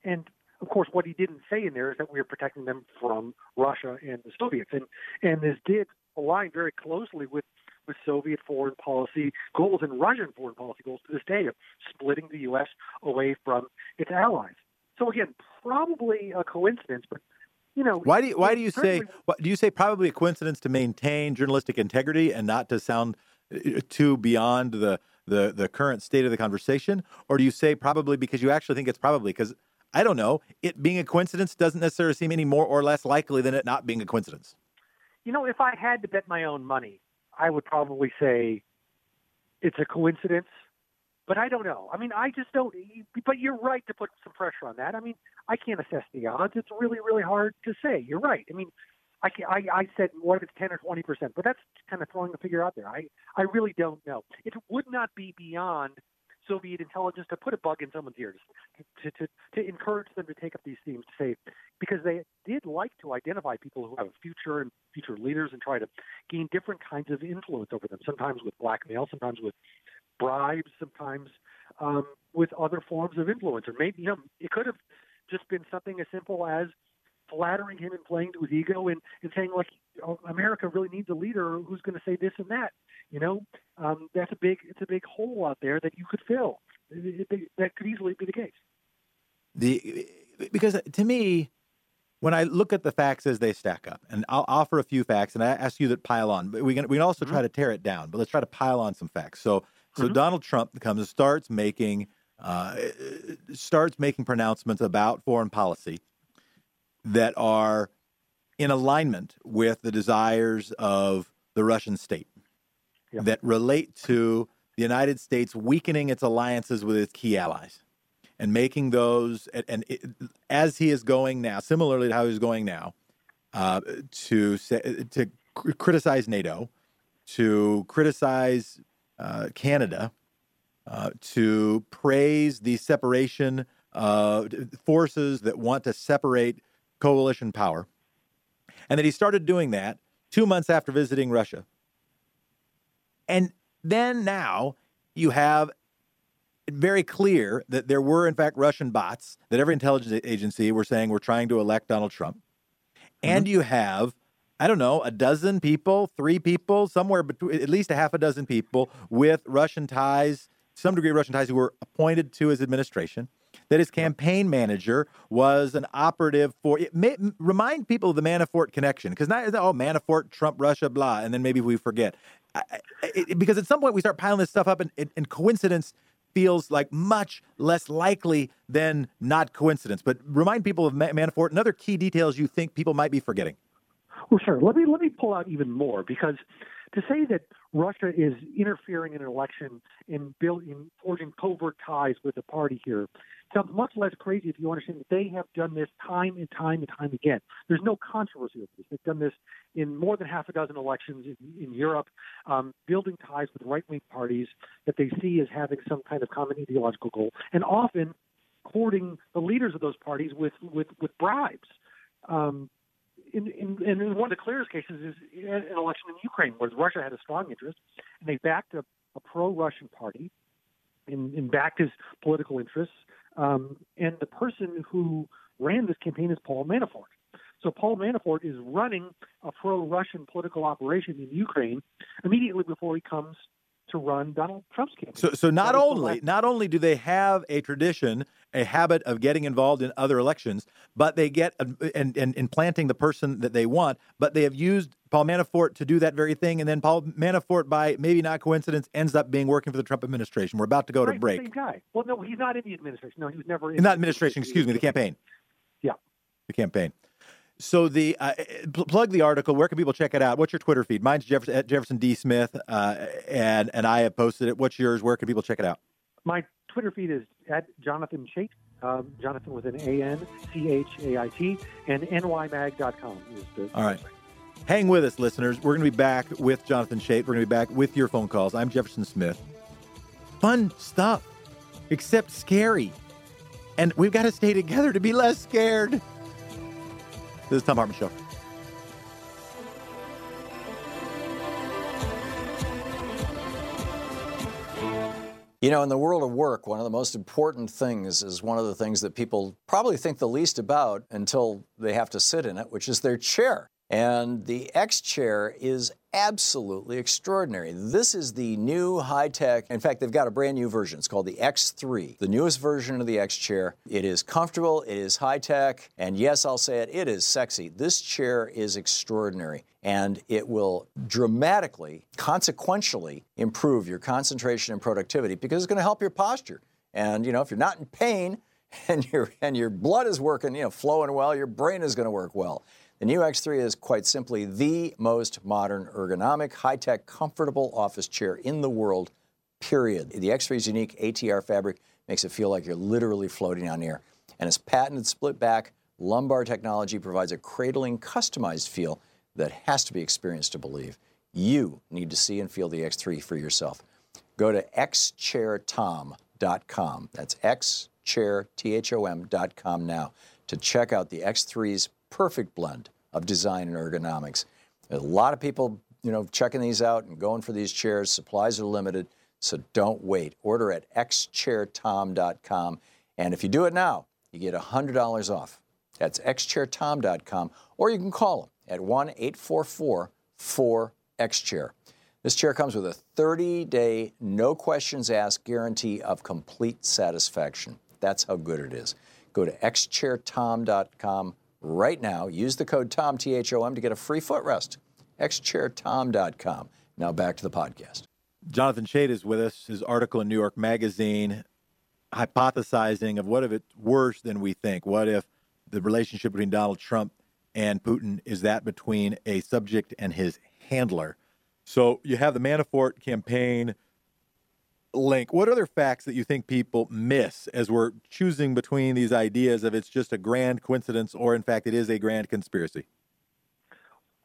And of course, what he didn't say in there is that we are protecting them from Russia and the Soviets, and and this did align very closely with with Soviet foreign policy goals and Russian foreign policy goals to this day of splitting the U.S. away from its allies. So again, probably a coincidence, but you know, why do you, why do you say do you say probably a coincidence to maintain journalistic integrity and not to sound uh, too beyond the the the current state of the conversation, or do you say probably because you actually think it's probably because I don't know it being a coincidence doesn't necessarily seem any more or less likely than it not being a coincidence. You know, if I had to bet my own money, I would probably say it's a coincidence, but I don't know. I mean, I just don't. But you're right to put some pressure on that. I mean, I can't assess the odds. It's really, really hard to say. You're right. I mean, I, can, I, I said what if it's 10 or 20 percent, but that's kind of throwing a figure out there. I, I really don't know. It would not be beyond Soviet intelligence to put a bug in someone's ears, to, to, to encourage them to take up these themes, to say, because they did like to identify people who have a future and future leaders and try to gain different kinds of influence over them, sometimes with blackmail, sometimes with bribes, sometimes um, with other forms of influence. Or maybe, you know, it could have just been something as simple as flattering him and playing to his ego and, and saying like America really needs a leader who's going to say this and that. You know, um, that's a big it's a big hole out there that you could fill. It, it, that could easily be the case. The because to me, when I look at the facts as they stack up, and I'll offer a few facts, and I ask you that pile on, but we can we can also mm-hmm. try to tear it down. But let's try to pile on some facts. So so mm-hmm. Donald Trump comes and starts making uh, starts making pronouncements about foreign policy that are in alignment with the desires of the Russian state yeah. that relate to the United States weakening its alliances with its key allies and making those, and, and it, as he is going now, similarly to how he's going now, uh, to say, to criticize NATO, to criticize uh, Canada, uh, to praise the separation of forces that want to separate coalition power, and that he started doing that two months after visiting Russia. And then now you have very clear that there were, in fact, Russian bots that every intelligence agency were saying were trying to elect Donald Trump. And mm-hmm. you have, I don't know, a dozen people, three people, somewhere between at least a half a dozen people with Russian ties, some degree of Russian ties who were appointed to his administration that his campaign manager was an operative for it. May, remind people of the Manafort connection because not oh Manafort, Trump, Russia, blah, and then maybe we forget I, it, because at some point we start piling this stuff up, and, and coincidence feels like much less likely than not coincidence. But remind people of Manafort and other key details you think people might be forgetting. Well, sure. Let me let me pull out even more because to say that Russia is interfering in an election and building, forging covert ties with a party here sounds much less crazy if you understand that they have done this time and time and time again. There's no controversy over this. They've done this in more than half a dozen elections in, in Europe, um, building ties with right-wing parties that they see as having some kind of common ideological goal, and often courting the leaders of those parties with with, with bribes. Um, in, in, in one of the clearest cases is an election in Ukraine, where Russia had a strong interest, and they backed a, a pro-Russian party and, and backed his political interests. Um, and the person who ran this campaign is Paul Manafort. So Paul Manafort is running a pro-Russian political operation in Ukraine immediately before he comes to run Donald Trump's campaign. So, so not only not only do they have a tradition, a habit of getting involved in other elections, but they get and and, and planting the person that they want, but they have used Paul Manafort to do that very thing, and then Paul Manafort, by maybe not coincidence, ends up being working for the Trump administration. We're about to go right, to break. Same guy. Well, no, he's not in the administration. No, he was never in. That administration, excuse me, the campaign. Yeah. The campaign. So the uh, pl- plug the article. Where can people check it out? What's your Twitter feed? Mine's Jefferson, Jefferson D Smith, uh, and and I have posted it. What's yours? Where can people check it out? My Twitter feed is at Jonathan Chait. Um, Jonathan with an A N C H A I T and nymag.com is the. All right. Hang with us, listeners. We're going to be back with Jonathan Chait. We're going to be back with your phone calls. I'm Jefferson Smith. Fun stuff, except scary. And we've got to stay together to be less scared. This is Thom Hartmann Show. You know, in the world of work, one of the most important things is one of the things that people probably think the least about until they have to sit in it, which is their chair. And the X chair is absolutely extraordinary. This is the new high tech. In fact, they've got a brand new version. It's called the X3, the newest version of the X chair. It is comfortable, it is high tech, and yes, I'll say it, it is sexy. This chair is extraordinary and it will dramatically, consequentially improve your concentration and productivity because it's going to help your posture. And you know, if you're not in pain [LAUGHS] and your and your blood is working, you know, flowing well, your brain is going to work well. The new X3 is quite simply the most modern, ergonomic, high-tech, comfortable office chair in the world. Period. The X3's unique ATR fabric makes it feel like you're literally floating on air, and its patented split back lumbar technology provides a cradling, customized feel that has to be experienced to believe. You need to see and feel the X3 for yourself. Go to xchairtom.com. That's xchairtom.com now to check out the X3's perfect blend of design and ergonomics. A lot of people, you know, checking these out and going for these chairs. Supplies are limited, so don't wait. Order at xchairtom.com, and if you do it now, you get $100 off. That's xchairtom.com, or you can call them at 1 844 4XChair. This chair comes with a 30 day, no questions asked guarantee of complete satisfaction. That's how good it is. Go to xchairtom.com right now. Use the code TOM, T H O M, to get a free footrest. xchairtom.com. Now back to the podcast. Jonathan Chait is with us. His article in New York Magazine hypothesizing of what if it's worse than we think? What if the relationship between Donald Trump and Putin is that between a subject and his handler? So you have the Manafort campaign link. What other facts that you think people miss as we're choosing between these ideas of it's just a grand coincidence or, in fact, it is a grand conspiracy?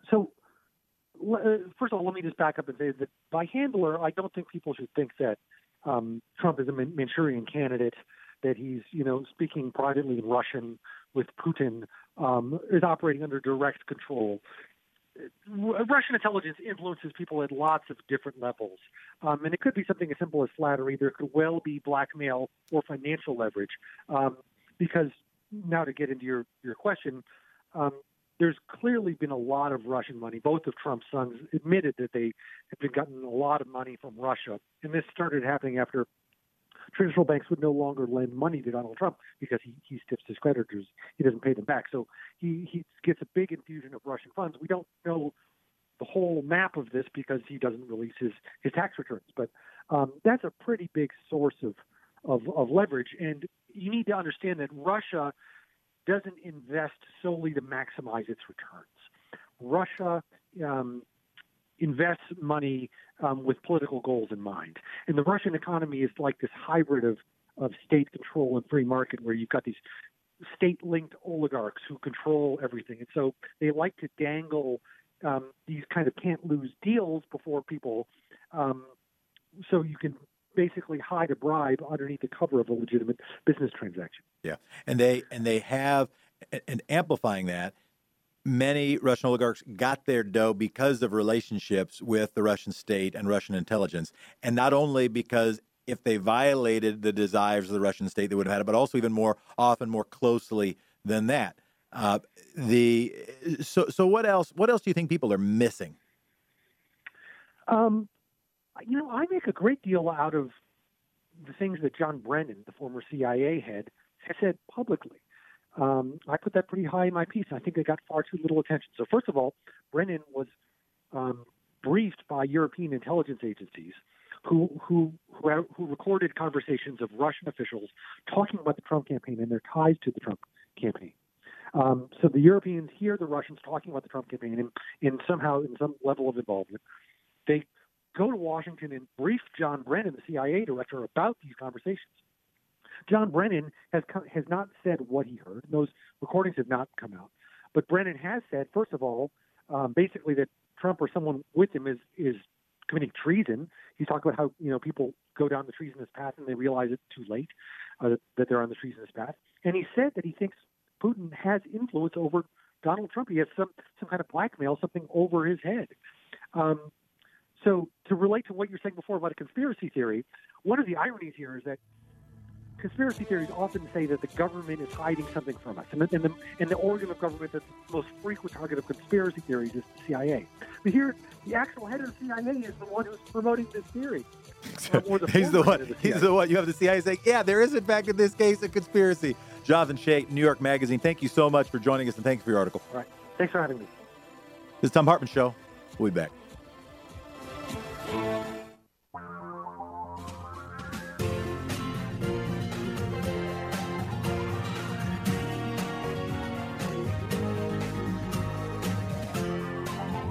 So, uh, first of all, let me just back up and say that by handler, I don't think people should think that um, Trump is a Manchurian candidate, that he's, you know, speaking privately in Russian with Putin, um, is operating under direct control. Russian intelligence influences people at lots of different levels. Um, and it could be something as simple as flattery. There could well be blackmail or financial leverage. Um, because now to get into your, your question, um, there's clearly been a lot of Russian money. Both of Trump's sons admitted that they have been gotten a lot of money from Russia. And this started happening after traditional banks would no longer lend money to Donald Trump because he, he stiffs his creditors. He doesn't pay them back. So he, he gets a big infusion of Russian funds. We don't know the whole map of this because he doesn't release his, his tax returns. But um, that's a pretty big source of, of, of leverage. And you need to understand that Russia doesn't invest solely to maximize its returns. Russia um, invests money um, with political goals in mind. And the Russian economy is like this hybrid of, of state control and free market where you've got these state linked oligarchs who control everything. And so they like to dangle um, these kind of can't lose deals before people um, so you can basically hide a bribe underneath the cover of a legitimate business transaction. Yeah. And they and they have and amplifying that many Russian oligarchs got their dough because of relationships with the Russian state and Russian intelligence. And not only because if they violated the desires of the Russian state, they would have had it, but also even more often, more closely than that. Uh, the so so what else? What else do you think people are missing? Um, you know, I make a great deal out of the things that John Brennan, the former CIA head, has said publicly um, I put that pretty high in my piece. I think it got far too little attention. So first of all, Brennan was um, briefed by European intelligence agencies who who who, who recorded conversations of Russian officials talking about the Trump campaign and their ties to the Trump campaign. Um, so the Europeans hear the Russians talking about the Trump campaign and, and somehow in some level of involvement. They go to Washington and brief John Brennan, the CIA director, about these conversations. John Brennan has has not said what he heard. Those recordings have not come out. But Brennan has said, first of all, um, basically that Trump or someone with him is is committing treason. He's talked about how you know people go down the treasonous path and they realize it's too late uh, that they're on the treasonous path. And he said that he thinks Putin has influence over Donald Trump. He has some some kind of blackmail, something over his head. Um, so to relate to what you're saying before about a conspiracy theory, one of the ironies here is that conspiracy theories often say that the government is hiding something from us, and the, and the, and the organ of government that's the most frequent target of conspiracy theories is the CIA. But here, the actual head of the CIA is the one who's promoting this theory. [LAUGHS] the he's the one. The he's the one. You have the CIA saying, "Yeah, there is in fact in this case a conspiracy." Jonathan Chait, New York Magazine. Thank you so much for joining us, and thank you for your article. All right. Thanks for having me. This is Thom Hartmann Show. We'll be back.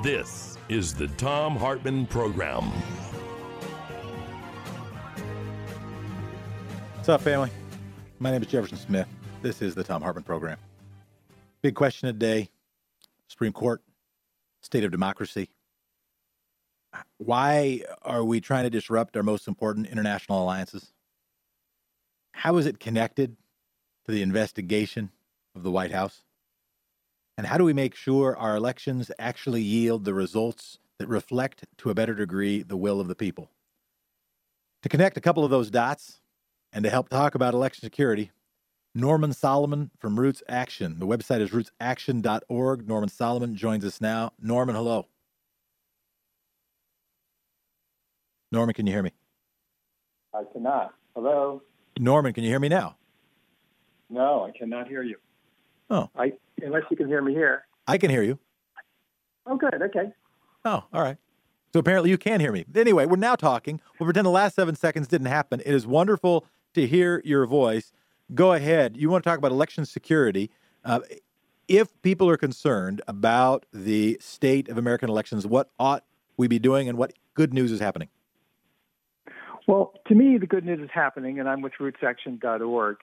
This is the Thom Hartmann Program. What's up, family? My name is Jefferson Smith. This is the Thom Hartmann Program. Big question today Supreme Court, state of democracy. Why are we trying to disrupt our most important international alliances? How is it connected to the investigation of the White House? And how do we make sure our elections actually yield the results that reflect to a better degree the will of the people? To connect a couple of those dots and to help talk about election security, Norman Solomon from Roots Action. The website is rootsaction.org. Norman Solomon joins us now. Norman, hello. Norman, can you hear me? I cannot. Hello? Norman, can you hear me now? No, I cannot hear you. Oh. I unless you can hear me here. I can hear you. Oh, good. Okay. Oh, all right. So apparently you can hear me. Anyway, we're now talking. We'll pretend the last seven seconds didn't happen. It is wonderful to hear your voice. Go ahead. You want to talk about election security. Uh, if people are concerned about the state of American elections, what ought we be doing and what good news is happening? Well, to me, the good news is happening, and I'm with rootsaction.org.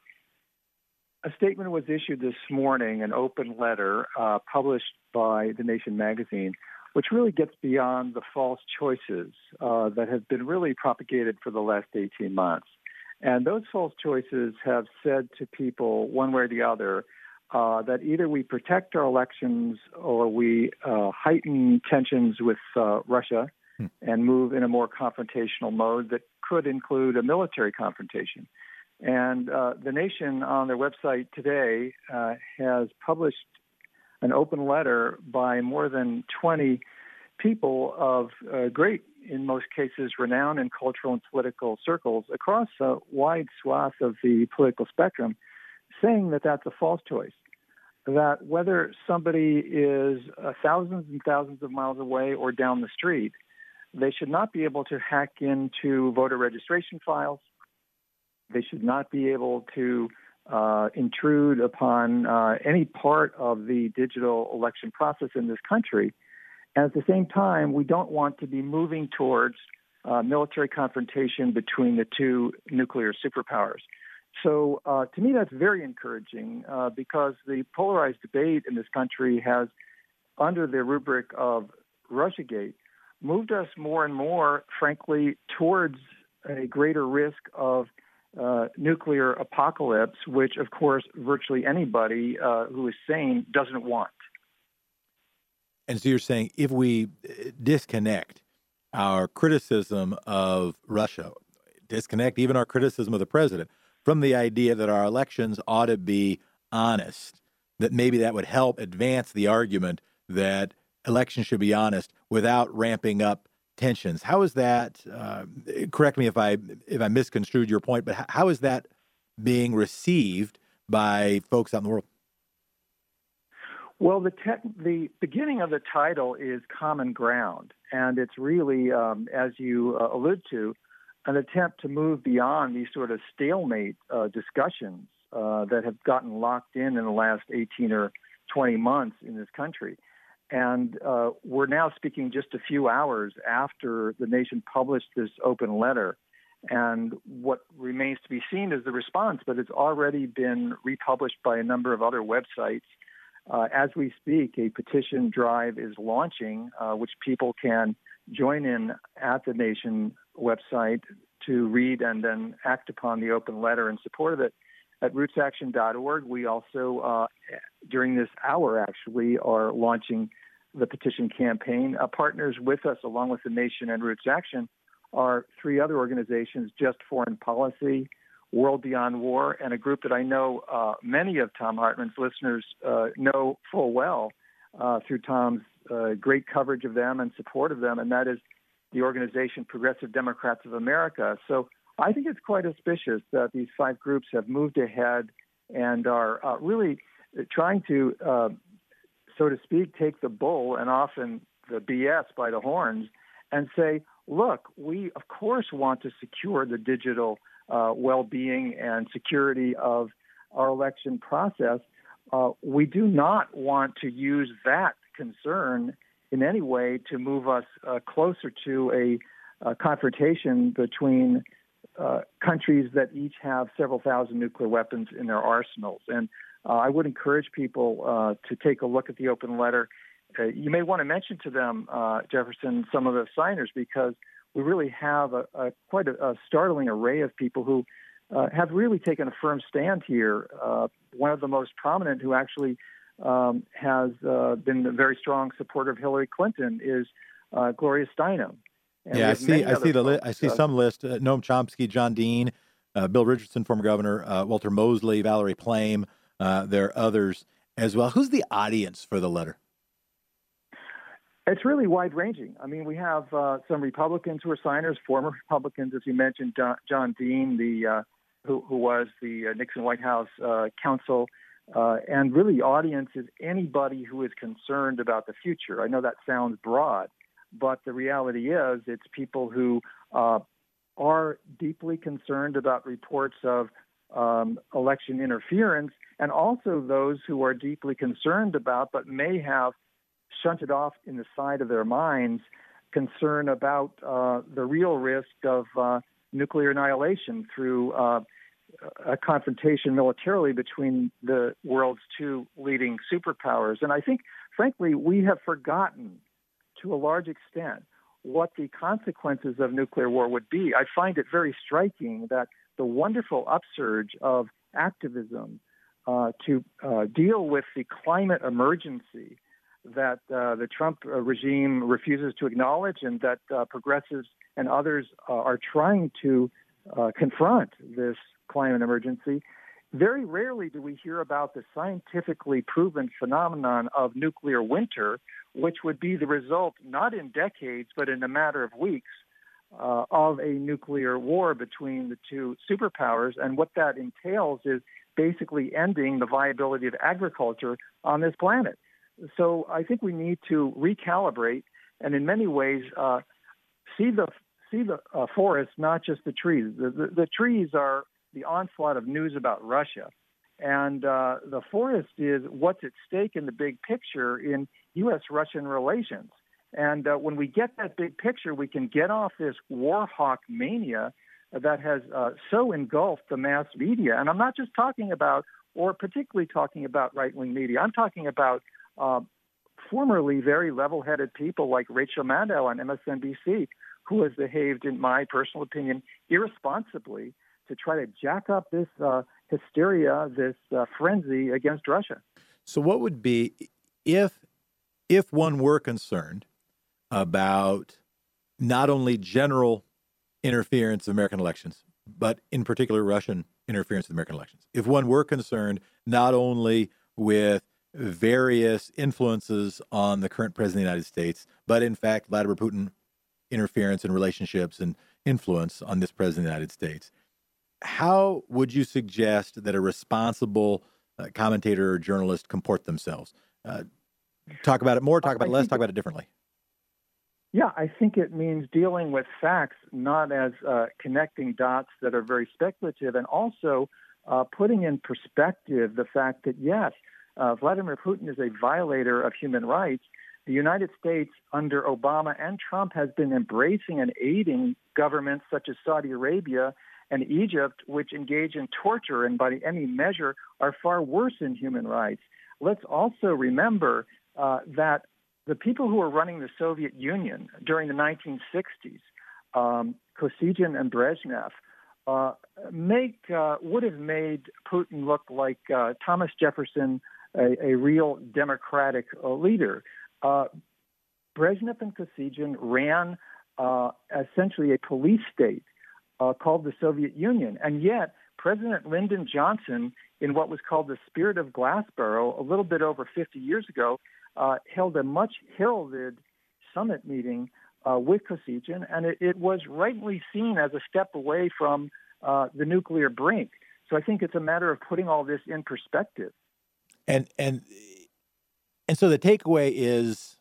A statement was issued this morning, an open letter uh, published by The Nation magazine, which really gets beyond the false choices uh, that have been really propagated for the last 18 months. And those false choices have said to people, one way or the other, uh, that either we protect our elections or we uh, heighten tensions with uh, Russia hmm. and move in a more confrontational mode that could include a military confrontation. And uh, the Nation on their website today uh, has published an open letter by more than 20 people of uh, great, in most cases, renown in cultural and political circles across a wide swath of the political spectrum, saying that that's a false choice. That whether somebody is uh, thousands and thousands of miles away or down the street, they should not be able to hack into voter registration files they should not be able to uh, intrude upon uh, any part of the digital election process in this country. And at the same time, we don't want to be moving towards uh, military confrontation between the two nuclear superpowers. So, uh, to me, that's very encouraging uh, because the polarized debate in this country has, under the rubric of Russiagate, moved us more and more, frankly, towards a greater risk of uh, nuclear apocalypse, which, of course, virtually anybody uh, who is sane doesn't want. And so you're saying if we uh, disconnect our criticism of Russia, disconnect even our criticism of the president from the idea that our elections ought to be honest, that maybe that would help advance the argument that elections should be honest without ramping up tensions. How is that? Uh, correct me if I if I misconstrued your point, but how is that being received by folks out in the world? Well, the te- the beginning of the title is common ground, and it's really, um, as you uh, allude to, an attempt to move beyond these sort of stalemate uh, discussions uh, that have gotten locked in in the last 18 or 20 months in this country. And uh, we're now speaking just a few hours after the nation published this open letter. And what remains to be seen is the response, but it's already been republished by a number of other websites. Uh, as we speak, a petition drive is launching, uh, which people can join in at the Nation website to read and then act upon the open letter in support of it. At rootsaction.org, we also, uh, during this hour, actually, are launching the petition campaign. Uh, partners with us, along with the Nation and Roots Action, are three other organizations Just Foreign Policy, World Beyond War, and a group that I know uh, many of Thom Hartmann's listeners uh, know full well uh, through Thom's uh, great coverage of them and support of them, and that is the organization Progressive Democrats of America. So I think it's quite auspicious that these five groups have moved ahead and are uh, really trying to, uh, so to speak, take the bull and often the BS by the horns and say, look, we of course want to secure the digital uh, well being and security of our election process. Uh, we do not want to use that concern in any way to move us uh, closer to a, a confrontation between uh, countries that each have several thousand nuclear weapons in their arsenals. And uh, I would encourage people uh, to take a look at the open letter. Uh, you may want to mention to them, uh, Jefferson, some of the signers because we really have a, a quite a, a, startling array of people who have really taken a firm stand here. one of the most prominent who actually um, has been a very strong supporter of Hillary Clinton is Gloria Steinem. And yeah, I see. I see the. Li- I see uh, some list: uh, Noam Chomsky, John Dean, uh, Bill Richardson, former governor, uh, Walter Mosley, Valerie Plame. there are others as well. Who's the audience for the letter? It's really wide ranging. I mean, we have some Republicans who are signers, former Republicans, as you mentioned, John, John Dean, the who, who was the Nixon White House counsel uh, and really, the audience is anybody who is concerned about the future. I know that sounds broad, but the reality is it's people who uh, are deeply concerned about reports of um, election interference, and also those who are deeply concerned about, but may have shunted off in the side of their minds, concern about uh, the real risk of uh, nuclear annihilation through uh, a confrontation militarily between the world's two leading superpowers. And I think, frankly, we have forgotten to a large extent what the consequences of nuclear war would be. I find it very striking that the wonderful upsurge of activism uh, to uh, deal with the climate emergency that uh, the Trump uh, regime refuses to acknowledge and that uh, progressives and others uh, are trying to confront this climate emergency. Very rarely do we hear about the scientifically proven phenomenon of nuclear winter, which would be the result, not in decades, but in a matter of weeks, uh, of a nuclear war between the two superpowers. And what that entails is basically ending the viability of agriculture on this planet. So I think we need to recalibrate and, in many ways, uh, see the see the uh, forest, not just the trees. The, the, the trees are the onslaught of news about Russia. And uh, the forest is what's at stake in the big picture in U.S. Russian relations. And uh, when we get that big picture, we can get off this war hawk mania that has uh, so engulfed the mass media. And I'm not just talking about, or particularly talking about right wing media, I'm talking about uh, formerly very level headed people like Rachel Maddow on MSNBC, who has behaved, in my personal opinion, irresponsibly to try to jack up this uh, hysteria, this uh, frenzy against Russia. So, what would be if if one were concerned about not only general interference of American elections, but in particular Russian interference in American elections? If one were concerned not only with various influences on the current president of the United States, but in fact Vladimir Putin interference in relationships and influence on this president of the United States how would you suggest that a responsible uh, commentator or journalist comport themselves? Uh, talk about it more, talk about it less, talk about it differently. Yeah, I think it means dealing with facts, not as uh, connecting dots that are very speculative, and also uh, putting in perspective the fact that, yes, uh, Vladimir Putin is a violator of human rights. The United States, under Obama and Trump, has been embracing and aiding governments such as Saudi Arabia and Egypt, which engage in torture and, by any measure, are far worse in human rights. Let's also remember uh, that the people who were running the Soviet Union during the 1960s, um, Kosygin and Brezhnev, uh, make uh, would have made Putin look like uh, Thomas Jefferson, a, a real democratic uh, leader. Uh, Brezhnev and Kosygin ran essentially a police state called the Soviet Union, and yet President Lyndon Johnson, in what was called the Spirit of Glassboro, a little bit over 50 years ago, uh, held a much heralded summit meeting uh, with Kosygin, and it, it, was rightly seen as a step away from uh, the nuclear brink. So I think it's a matter of putting all this in perspective. And and and so the takeaway is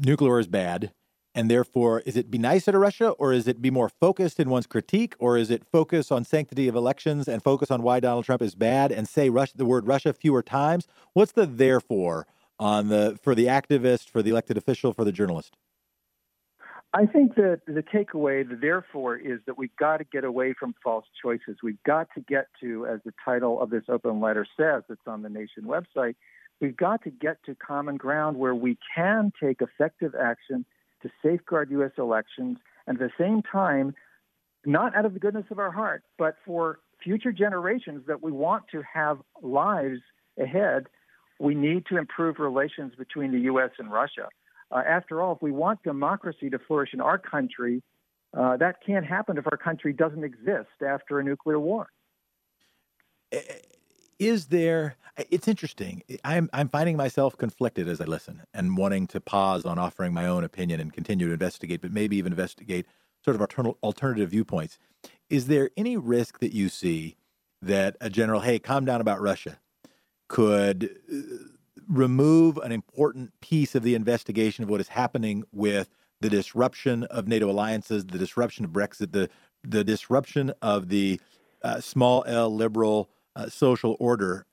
nuclear is bad, and therefore is it be nicer to Russia, or is it be more focused in one's critique, or is it focus on sanctity of elections and focus on why Donald Trump is bad and say Russia, the word Russia fewer times? What's the therefore? on the for the activist, for the elected official, for the journalist? I think that the takeaway, the therefore, is that we've got to get away from false choices. We've got to get to, as the title of this open letter says, it's on the Nation website, we've got to get to common ground where we can take effective action to safeguard U.S. elections and at the same time, not out of the goodness of our heart, but for future generations that we want to have lives ahead we need to improve relations between the U.S. and Russia. Uh, after all, if we want democracy to flourish in our country, uh, that can't happen if our country doesn't exist after a nuclear war. Is there? It's interesting. I'm I'm finding myself conflicted as I listen and wanting to pause on offering my own opinion and continue to investigate, but maybe even investigate sort of alternative viewpoints. Is there any risk that you see that a general, hey, calm down about Russia, could uh, remove an important piece of the investigation of what is happening with the disruption of NATO alliances, the disruption of Brexit, the the disruption of the uh, small L liberal uh, social order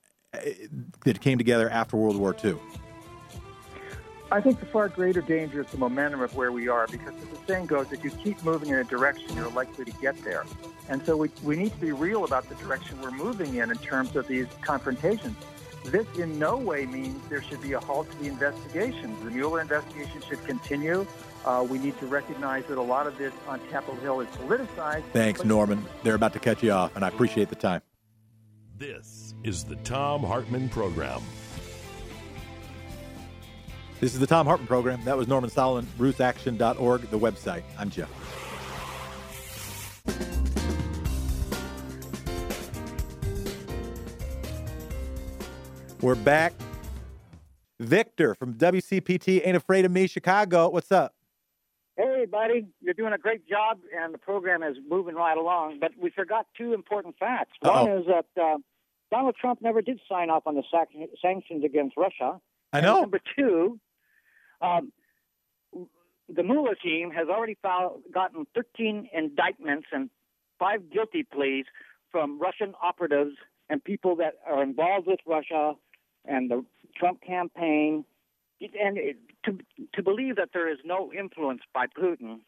that came together after World War II. I think the far greater danger is the momentum of where we are because as the saying goes, if you keep moving in a direction, you're likely to get there. And so we, we need to be real about the direction we're moving in in terms of these confrontations. This in no way means there should be a halt to the investigations. The Mueller investigation should continue. Uh, we need to recognize that a lot of this on Capitol Hill is politicized. Thanks, Norman. They're about to cut you off, and I appreciate the time. This is the Thom Hartmann Program. This is the Thom Hartmann Program. That was Norman Solomon, RootsAction.org, the website. I'm Jeff. We're back. Victor from WCPT Ain't Afraid of Me, Chicago. What's up? Hey, buddy. You're doing a great job, and the program is moving right along. But we forgot two important facts. One Uh-oh. is that uh, Donald Trump never did sign off on the sac- sanctions against Russia. I know. And number two, um, the Mueller team has already filed, gotten 13 indictments and five guilty pleas from Russian operatives and people that are involved with Russia and the Trump campaign, and it, to to believe that there is no influence by Putin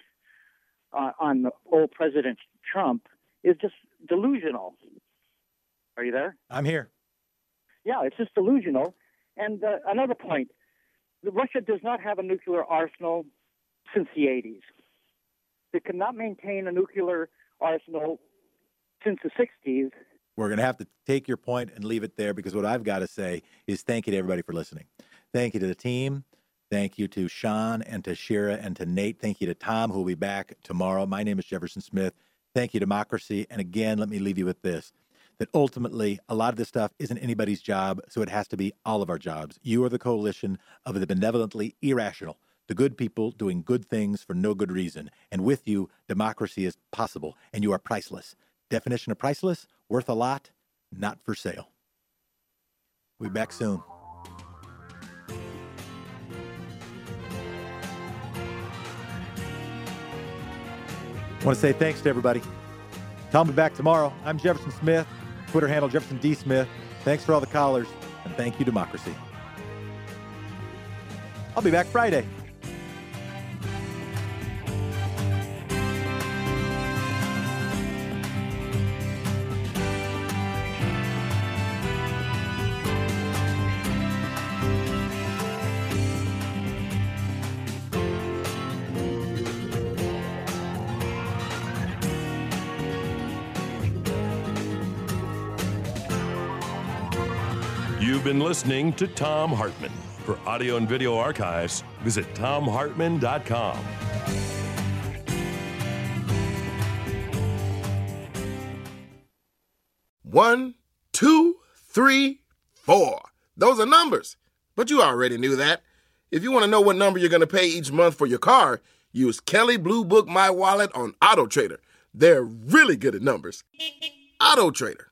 uh, on the old President Trump is just delusional. Are you there? I'm here. Yeah, it's just delusional. And uh, another point: Russia does not have a nuclear arsenal since the 80s. They cannot maintain a nuclear arsenal since the 60s we're going to have to take your point and leave it there because what I've got to say is thank you to everybody for listening. Thank you to the team. Thank you to Sean and to Shira and to Nate. Thank you to Thom, who will be back tomorrow. My name is Jefferson Smith. Thank you, Democracy. And again, let me leave you with this that ultimately a lot of this stuff isn't anybody's job, so it has to be all of our jobs. You are the coalition of the benevolently irrational, the good people doing good things for no good reason. And with you, democracy is possible, and you are priceless. Definition of priceless worth a lot, not for sale. We'll be back soon. I want to say thanks to everybody. Tell me back tomorrow. I'm Jefferson Smith. Twitter handle Jefferson D. Smith. Thanks for all the callers, and thank you, democracy. I'll be back Friday. Listening to Thom Hartmann. For audio and video archives, visit thomhartmann.com. One, two, three, four. Those are numbers. But you already knew that. If you want to know what number you're going to pay each month for your car, use Kelley Blue Book My Wallet on Auto Trader. They're really good at numbers. Auto Trader.